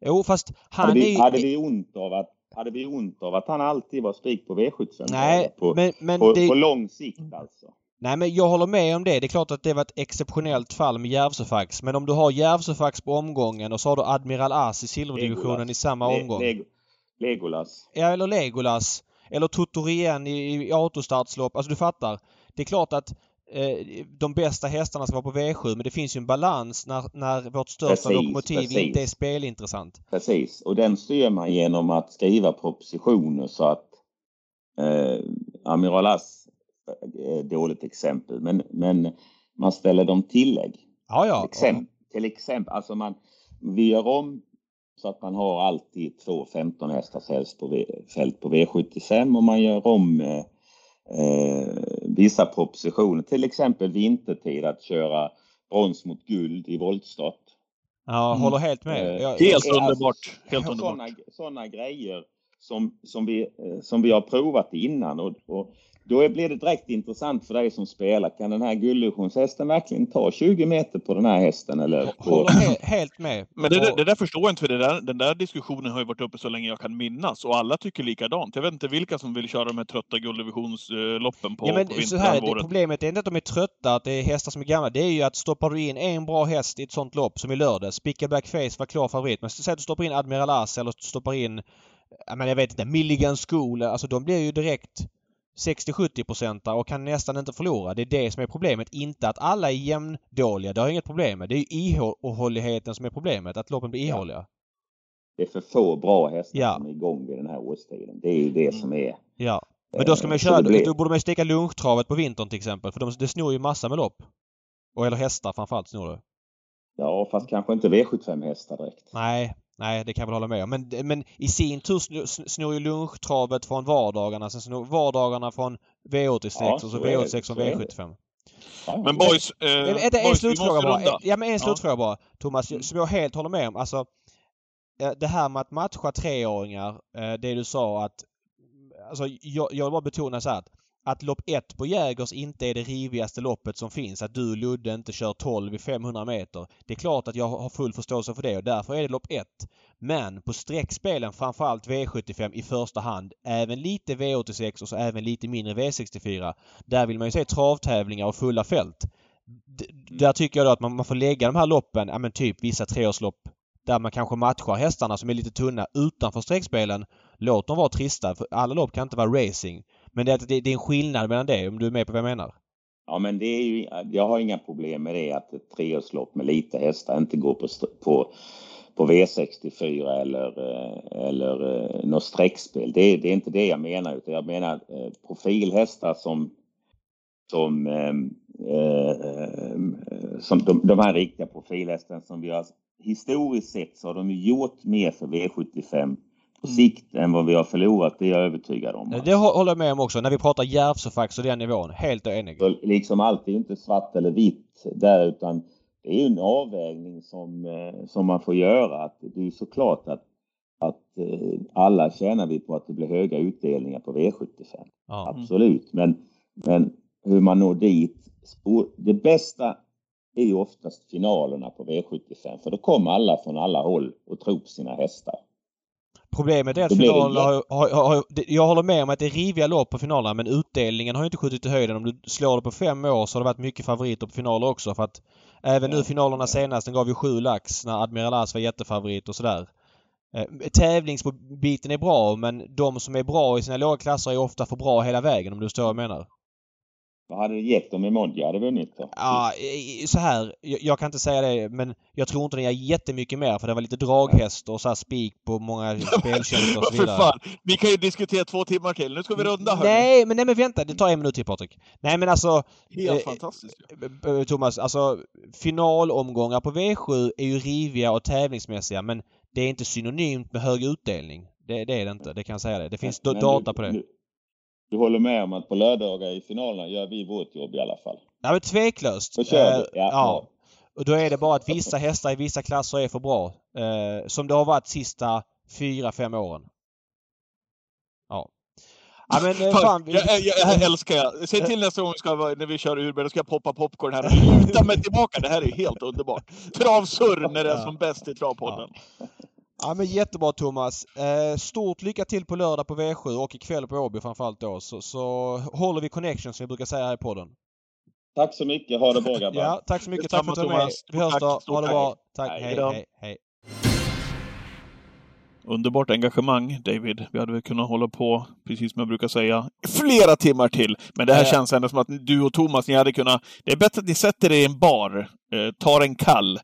Jo, fast han Hade är vi, ju... hade vi ont av att hade vi ont av att han alltid var spik på V75? Nej, på, men, men på, det... på lång sikt alltså. Nej men jag håller med om det. Det är klart att det var ett exceptionellt fall med Järvsöfax. Men om du har Järvsöfax på omgången och så har du Admiral As i silverdivisionen Legolas. i samma Le- omgång. Lego, Legolas. Ja, eller Legolas. Eller Totorien i, i autostartslopp. Alltså du fattar. Det är klart att de bästa hästarna ska vara på V7 men det finns ju en balans när, när vårt största Precis, lokomotiv precis. inte är spelintressant. Precis. Och den styr man genom att skriva propositioner så att eh, Amiral As är ett dåligt exempel men, men man ställer dem tillägg. Ja, ja. Till exempel, till exempel alltså man, vi gör om så att man har alltid två 15 hästars häst på v, fält på V75 och man gör om eh, eh, vissa propositioner, till exempel vintertid att köra brons mot guld i voltstart. Ja, Mm. håller helt med. Jag, Helt alltså, underbart. Helt underbart. Sådana, sådana grejer som, som, vi, eh, som vi har provat innan och, och då blir det direkt intressant för dig som spelar. Kan den här gulddivisionshästen verkligen ta 20 meter på den här hästen? Eller på, håller he, helt med. Men det, det där förstår jag inte, för det där, den där diskussionen har ju varit uppe så länge jag kan minnas och alla tycker likadant. Jag vet inte vilka som vill köra de här trötta gulddivisionsloppen på, ja, men på så här, det, problemet är inte att de är trötta, att det är hästar som är gamla. Det är ju att stoppar du in en bra häst i ett sånt lopp som i lördags. Spicka Blackface var klar favorit. Men säg att du stoppar in Admiral As eller stoppar in, ja, men jag vet inte, Milligan School. Alltså de blir ju direkt 60-70 procentare och kan nästan inte förlora. Det är det som är problemet. Inte att alla är jämndåliga. Det har jag inget problem med. Det är ju ihålligheten som är problemet. Att loppen blir Ja. ihålliga. det är för få bra hästar Ja. som är igång vid den här årstiden. Det är ju det som är. Ja. Men då ska man Eh, köra, blir- då borde man ju sticka lunchtravet på vintern till exempel. För de, det snor ju massa med lopp. Och eller hästar framförallt snor det. Ja, fast kanske inte V75 hästar direkt. Nej, nej det kan jag väl hålla med om. Men, men i sin tur snor, ju lunchtravet från vardagarna. Sen snor vardagarna från V86 Ja, och så så är det. V86 från Så är det. V75. Ja, Men boys, eh, en boys vi slutfråga måste bara. runda. Ja, men en Ja. slutfråga bara. Thomas, Mm. som jag helt håller med om. Alltså, eh, det här med att matcha treåringar. eh, Det du sa att... Alltså, jag, jag vill bara betona så här att att lopp 1 på Jägers inte är det rivigaste loppet som finns. Att du Ludde inte kör 12 i 500 meter. Det är klart att jag har full förståelse för det och därför är det lopp 1. Men på streckspelen framförallt V75 i första hand. Även lite V86 och så även lite mindre V64. Där vill man ju se travtävlingar och fulla fält. D- där tycker jag då att man, man får lägga de här loppen, ja men typ vissa treårslopp där man kanske matchar hästarna som är lite tunna utanför streckspelen. Låt dem vara trista för alla lopp kan inte vara racing. Men det, är- det, det är en skillnad mellan det om du är med på vad jag menar. Ja, men det är ju, jag har inga problem med det att ett treårslopp med lite hästar inte går på, på, på V64 eller, eh, eller eh, något streckspel. Det, är- det är inte det jag menar utan jag menar eh, profilhästar som som, ehm, ehm, eh, som de, de här riktiga profilhästarna som vi har historiskt sett så har de ju gjort mer för V75 på Mm. sikt än vad vi har förlorat. Det är jag övertygad om. Det hå- håller jag med om också. När vi pratar Järvsöfax och den nivån. Helt enig. Så liksom allt är inte svart eller vitt där utan det är en avvägning som, eh, som man får göra. Att det är ju såklart att, att eh, alla tjänar vi på att det blir höga utdelningar på V75. Ja. Absolut. Men, men hur man når dit. Det bästa är ju oftast finalerna på V75 för då kommer alla från alla håll och tror på sina hästar. Problemet är att finalerna har, har, har, Jag håller med om att det är riviga lopp på finalerna men utdelningen har ju inte skjutit i höjden. Om du slår det på fem år så har det varit mycket favoriter på finaler också för att även nu finalerna senast den gav ju sju lax när Admiral As var jättefavorit och sådär. Eh, tävlingsbiten är bra men de som är bra i sina låga klasser är ofta för bra hela vägen om du förstår vad jag menar. Vad hade det gett om Emoji hade vunnit då? Ja, så här. Jag, jag kan inte säga det men jag tror inte den ger jättemycket mer för det var lite draghäst och så här spik på många speltjänster och så För vidare. fan, vi kan ju diskutera två timmar till. Nu ska vi runda hörni. Nej, men, nej men vänta. Det tar en minut till Patrik. Nej men alltså Helt eh, fantastiskt. B- b- Thomas, alltså finalomgångar på V7 är ju riviga och tävlingsmässiga men det är inte synonymt med hög utdelning. Det, det är det inte, det kan jag säga det. Det finns Men data på det. Du, du håller med om att på lördagar i finalerna gör vi vårt jobb i alla fall? Ja men tveklöst. Då kör vi. Eh, Ja, ja. Och då är det bara att vissa hästar i vissa klasser är för bra. Eh, som det har varit sista fyra, fem åren. Ja. Ja men eh, fan. vi- jag, jag, jag älskar jag. Säg till nästa gång vi ska, när vi kör Urberg, då ska jag poppa popcorn här och luta mig tillbaka. Det här är helt underbart. Travsurr när det är som bäst i Travpodden. Ja men jättebra Thomas. Eh, stort lycka till på lördag på V7 och ikväll på Åby framförallt då. Så, så håller vi connection som vi brukar säga här i podden. Tack så mycket. Ha det bra grabbar. Ja, tack så mycket. Tack för att du var med. Thomas. Vi hörs Tack, då. stort Ha det bra. Tack. Hej. Hej, hej. Underbart engagemang, David. Vi hade väl kunnat hålla på, precis som jag brukar säga, flera timmar till. Men det här Ja. känns ändå som att du och Thomas, ni hade kunnat... Det är bättre att ni sätter er i en bar, tar en kall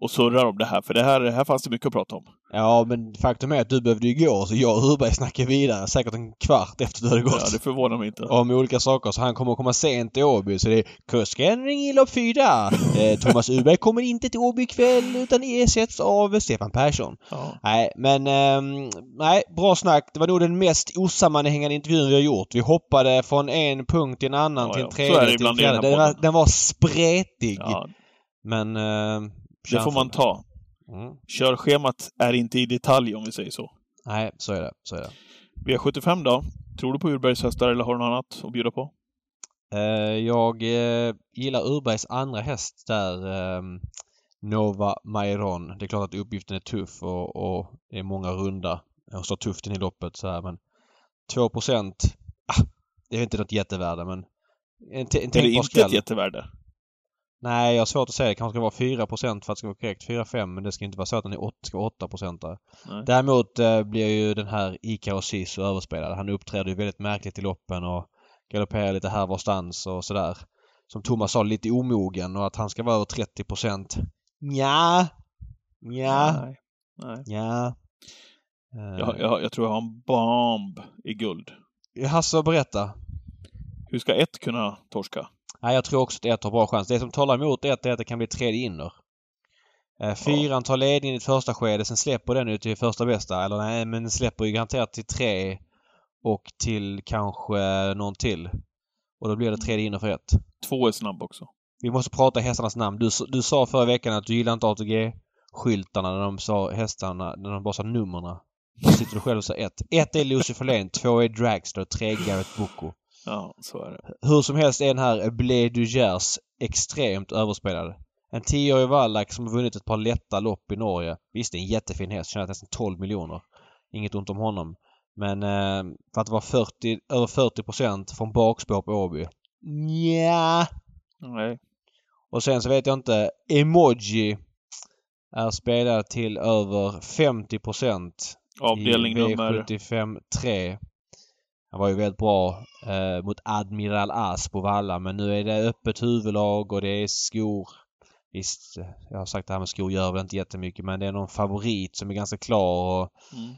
och surrar om det här. För det här, här fanns det mycket att prata om. Ja, men faktum är att du behövde ju gå så jag och Hurberg snackade vidare säkert en kvart efter du hade Ja, gått. det förvånar mig inte. Om olika saker. Så han kommer att komma sent till Åby. Så det är kursändring i lopp fyra. Eh, Thomas Urberg kommer inte till Åby ikväll utan ersätts av Stefan Persson. Ja. Nej, men ehm, nej, bra snack. Det var nog den mest osammanhängande intervjun vi har gjort. Vi hoppade från en punkt till en annan Ja, till ja. en Så tredje till en den fjärde. här Den var, den var spretig. Ja, Men... ehm, det får man ta. Mm. Körschemat är inte i detalj om vi säger så. Nej, så är det. Så är det. V75 då? Tror du på Urbergs hästar eller har du något annat att bjuda på? Eh, jag eh, gillar Urbergs andra häst där, eh, Nova Mairon. Det är klart att uppgiften är tuff och, och det är många runda. Och står tufft in i loppet så här men 2 ah, det är inte något jättevärde men en, en Är det inte skräll. ett jättevärde? Nej, jag har svårt att säga. Det kanske ska vara 4 för att det ska vara korrekt. 4-5 men det ska inte vara så att den är 8, ska vara 8 där. Däremot eh, blir ju den här Ikaros Sisu överspelad. Han uppträder ju väldigt märkligt i loppen och galopperar lite här varstans och sådär. Som Thomas sa, lite omogen och att han ska vara över 30 procent. Nja. Nja. Nej. Nej. Nja. Eh, Jag, jag, jag tror jag har en bomb i guld. Hasse, berätta. Hur ska ett kunna torska? Nej, jag tror också att ett har bra chans. Det som talar emot ett är att det kan bli tredje inner. Eh, Fyran tar ledningen i ett första skede, sen släpper den ut till första bästa. Eller nej, men den släpper ju garanterat till tre och till kanske någon till. Och då blir det tredje inner för ett. Två är snabb också. Vi måste prata hästarnas namn. Du, du sa förra veckan att du gillar inte ATG-skyltarna när de sa hästarna, när de bara sa numren. Då sitter du själv och säger ett. Ett är Lucy Fahlén, två är Dragster, tre är Garrett Boko. Ja, så är det. Hur som helst är den här Blé Dugers extremt överspelad. En tioårig vallack som har vunnit ett par lätta lopp i Norge. Visst, det är en jättefin häst. Tjänat nästan 12 miljoner. Inget ont om honom. Men eh, för att vara 40, över 40 procent från bakspår på Åby. Nja. Nej. Och sen så vet jag inte. Emoji är spelad till över 50 procent Avdelning i nummer... V75 3. Han var ju väldigt bra eh, mot Admiral As på Valla men nu är det öppet huvudlag och det är skor. Visst, jag har sagt det här med skor gör väl inte jättemycket men det är någon favorit som är ganska klar och Mm.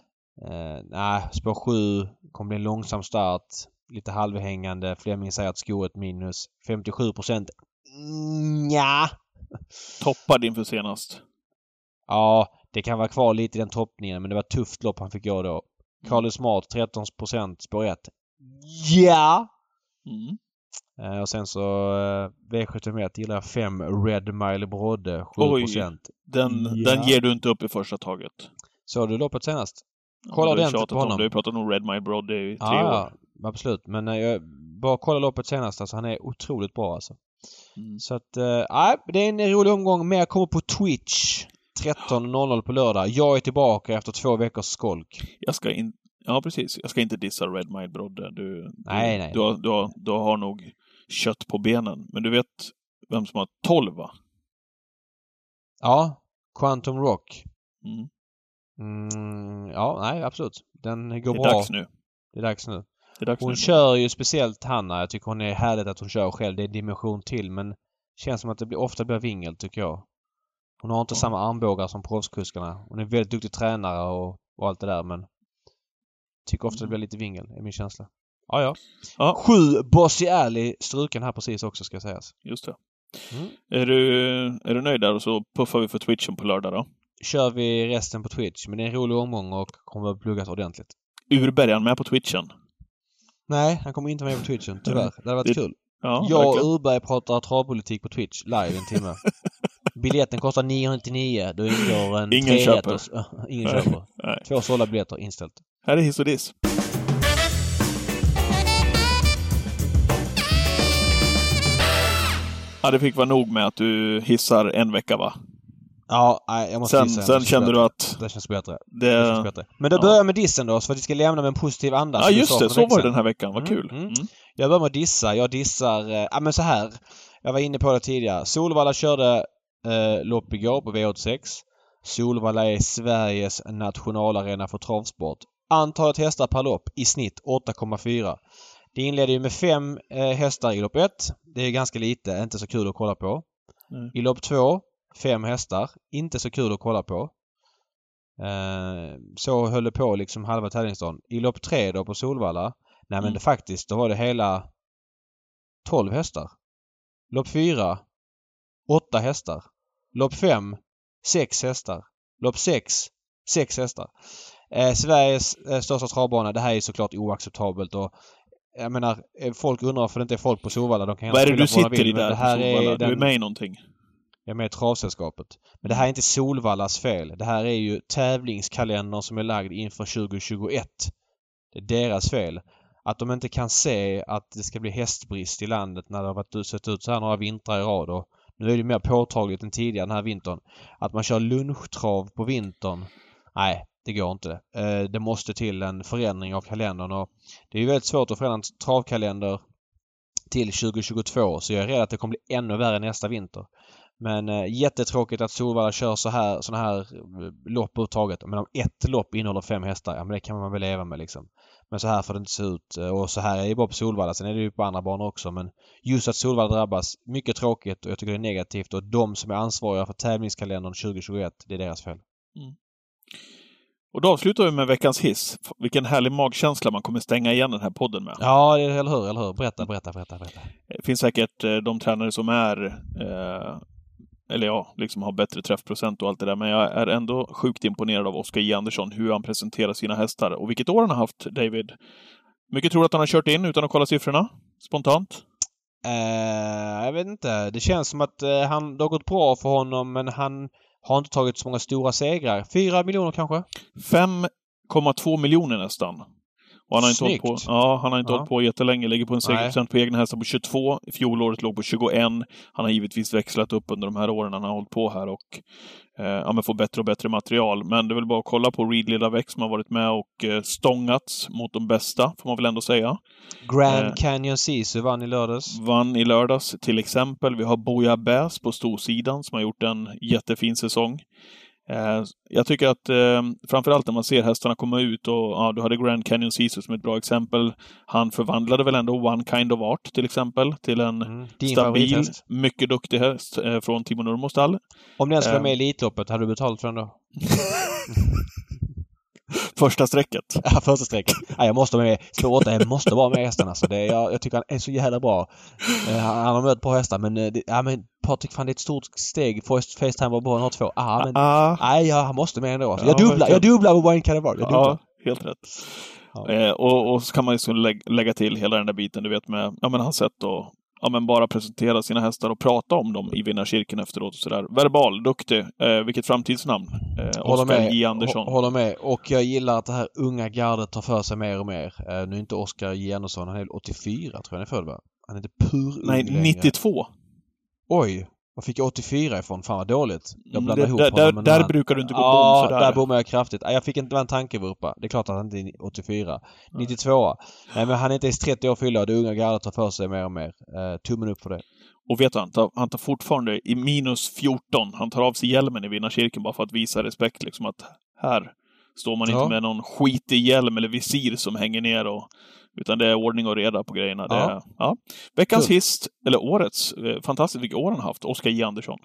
eh, nej, spår 7 kommer bli en långsam start. Lite halvhängande. Fleming säger att skor är ett minus. 57 procent. Ja. Toppad inför senast. Ja, det kan vara kvar lite i den toppningen men det var ett tufft lopp han fick gå då. Carly Smart 13 spår 1. Ja! Mm. Eh, och sen så eh, V71 gillar jag 5 Red Mile Brodde 7 Oj. Ja. Den, den ger du inte upp i första taget. Såg du loppet senast? Ja, Kolla du har ordentligt på om honom. det. Du har ju pratat om Red My Broad i tre Ja, år. ja, absolut. Men eh, jag bara kolla loppet senast. Alltså han är otroligt bra alltså. Mm. Så att, eh, nej, det är en rolig omgång. Mer kommer på Twitch. 13.00 på lördag. Jag är tillbaka efter två veckors skolk. Jag ska inte... Ja, precis. Jag ska inte dissa Red My Brodde. Du, du, Nej, nej. Du har, du, har, du har nog kött på benen. Men du vet vem som har 12, va? Ja, Quantum Rock. Mm. Mm, ja, nej absolut. Den går Det är bra. dags nu. Det är dags nu. Det är dags Hon nu. kör ju speciellt Hanna. Jag tycker hon är härligt att hon kör själv. Det är en dimension till men känns som att det blir, ofta blir vingel tycker jag. Hon har inte samma armbågar som proffskuskarna. Hon är väldigt duktig tränare och, och allt det där men tycker ofta det blir lite vingel, är min känsla. Ja, ja. Ja. Sju Bossy Alley struken här precis också ska sägas. Just det. Mm. Är du, är du nöjd där och så puffar vi för Twitchen på lördag då? Kör vi resten på Twitch men det är en rolig omgång och kommer att pluggas ordentligt. Urberg, är han med på Twitchen? Nej, han kommer inte med på Twitchen tyvärr. Det hade varit Det- kul. Ja, Jag och. Urberg pratar travpolitik på Twitch live en timme. Biljetten kostar 999. Då ingår en Ingen köper. rätters- Ingen Nej. köper. Nej. Två sålda biljetter inställt. Här är hiss och diss. Ja, det fick vara nog med att du hissar en vecka va? Ja, nej, jag måste Sen, gissa. Det sen känns kände bättre. du att Det känns bättre. Det känns det... bättre. Men då ja. börjar jag med dissen då, så att vi ska lämna med en positiv anda. Ja, just det. Så var det den här veckan. Vad Mm, kul. mm. Mm. Jag börjar med att dissa. Jag dissar... eh, Ja, men så här. Jag var inne på det tidigare. Solvalla körde eh, lopp igår på V86. Solvalla är Sveriges nationalarena för travsport. Antalet hästar per lopp i snitt 8,4. Det inledde ju med fem eh, hästar i lopp 1. Det är ganska lite, inte så kul att kolla på. Nej. I lopp 2, fem hästar. Inte så kul att kolla på. Eh, så höll det på liksom halva tävlingsdagen. I lopp 3 då på Solvalla. Nej men Mm. det faktiskt, då var det hela 12 hästar. Lopp 4, 8 hästar. Lopp 5, 6 hästar. Lopp 6, 6 hästar. Eh, Sveriges eh, största travbana. Det här är såklart oacceptabelt och jag menar, eh, folk undrar varför det inte är folk på Solvalla. De kan Vad är det du på sitter i vill, men där Det på här Solvalla? är Du är den, med i någonting? jag är med i Travsällskapet. Men det här är inte Solvallas fel. Det här är ju tävlingskalendern som är lagd inför 2021. Det är deras fel. Att de inte kan se att det ska bli hästbrist i landet när det har varit, sett ut så här några vintrar i rad. Och nu är det mer påtagligt än tidigare den här vintern. Att man kör lunchtrav på vintern. Nej, det går inte. Eh, Det måste till en förändring av kalendern och det är ju väldigt svårt att förändra en travkalender till 2022 så jag är rädd att det kommer bli ännu värre nästa vinter. Men eh, jättetråkigt att Solvalla kör så här, såna här eh, lopp överhuvudtaget. Men om ett lopp innehåller fem hästar, ja men det kan man väl leva med liksom. Men så här får det inte se ut. Eh, Och så här är det bara på Solvalla. Sen är det ju på andra banor också. Men just att Solvalla drabbas, mycket tråkigt och jag tycker det är negativt. Och de som är ansvariga för tävlingskalendern 2021, det är deras fel. Och då avslutar vi med veckans hiss. Vilken härlig magkänsla man kommer stänga igen den här podden med. Ja, det- eller hur, eller hur. Berätta, berätta, berätta, berätta. Det finns säkert eh, de tränare som är, eh, eller ja, liksom har bättre träffprocent och allt det där. Men jag är ändå sjukt imponerad av Oskar J. Andersson, hur han presenterar sina hästar. Och vilket år han har haft, David. Mycket tror du att han har kört in utan att kolla siffrorna? Spontant? Eh, jag vet inte. Det känns som att eh, han, det har gått bra för honom men han har inte tagit så många stora segrar. Fyra miljoner kanske? 5,2 miljoner nästan. Och han har inte, hållit på, ja, han har inte Ja. hållit på jättelänge. Ligger på en segerprocent på egna hästar på 22. Fjolåret låg på 21. Han har givetvis växlat upp under de här åren han har hållit på här och eh, ja, men får bättre och bättre material. Men det är väl bara att kolla på Reed Väx som har varit med och eh, stångats mot de bästa, får man väl ändå säga. Grand Eh. Canyon Sisu vann i lördags. Vann i lördags till exempel. Vi har Boja Bäs på storsidan som har gjort en jättefin säsong. Eh, jag tycker att eh, framförallt när man ser hästarna komma ut och ja, du hade Grand Canyon Caesar som ett bra exempel. Han förvandlade väl ändå One Kind of Art till exempel till en Mm. Stabil, mycket duktig häst eh, från Timo Nurmos stall. Om den skulle vara Eh. med i Elitloppet, hade du betalt för den då? Första strecket. Ja, första strecket. Ja, jag måste vara med. Spår 8, jag måste vara med hästen alltså. Det, jag, jag tycker han är så jävla bra. Eh, han, har mött bra hästar men, det, ja, men Patrik, fan det är ett stort steg. First Facetime var bra, han har två. Ah, men, Ah, nej, ja, han måste med ändå. Alltså. Ja, Jag dubblar, jag dubblar på Wine Canavar. Jag dubblar. ja, helt rätt. Ja. Eh, och, och så kan man ju lä lägga till hela den där biten, du vet med ja, men hans sätt att ja, men bara presentera sina hästar och prata om dem i vinnarcirkeln efteråt och sådär. Verbal, duktig. Eh, vilket framtidsnamn. Eh, Oskar. J. Andersson. Hå- Håller med. Och jag gillar att det här unga gardet tar för sig mer och mer. Eh, nu är inte Oskar J. Andersson, han är väl 84 tror jag han är född va? Han är inte pur Nej, ung längre. 92. Oj! Var fick jag 84 ifrån? Fan vad dåligt. Jag Mm, blandar det- ihop där- honom där- med där den här- brukar du inte gå ja, bom sådär. där bommade jag kraftigt. Ja, Jag fick inte en tankevurpa. Det är klart att han inte är 84. 92. Nej men han är inte ens 30 år fyllda och det unga gardet tar för sig mer och mer. Eh, tummen upp för det. Och vet du, han tar, han tar fortfarande i minus 14. Han tar av sig hjälmen i vinnarcirkeln bara för att visa respekt liksom att här, står man Ja. inte med någon skitig hjälm eller visir som hänger ner och utan det är ordning och reda på grejerna. Ja. är, ja. Veckans Kul. hiss, eller årets, eh, fantastiskt vilka år han haft, Oskar J. Andersson.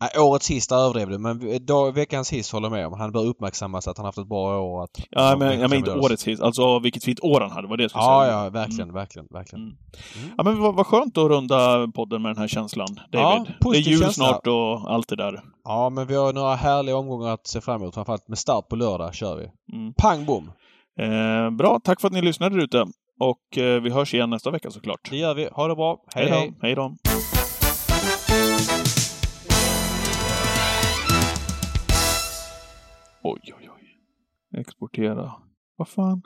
Nej, årets sista överdrev det, men då, veckans hiss håller med om. Han bör uppmärksammas att han haft ett bra år. Att, Ja, men jag menar inte årets hiss, alltså vilket fint år han hade, var det jag skulle Ja, säga. ja, verkligen, verkligen, verkligen. Mm. Ja, men vad, vad skönt att runda podden med den här känslan, David. Ja, det är jul känsla. snart och allt det där. Ja, men vi har några härliga omgångar att se fram emot. Framförallt med start på lördag kör vi. Mm. Pang bom! Eh, bra, tack för att ni lyssnade ute. Och eh, vi hörs igen nästa vecka såklart. Det gör vi. Ha det bra. Hej, hej! då. Hej då. Oj, oj, oj. Exportera. Vad fan?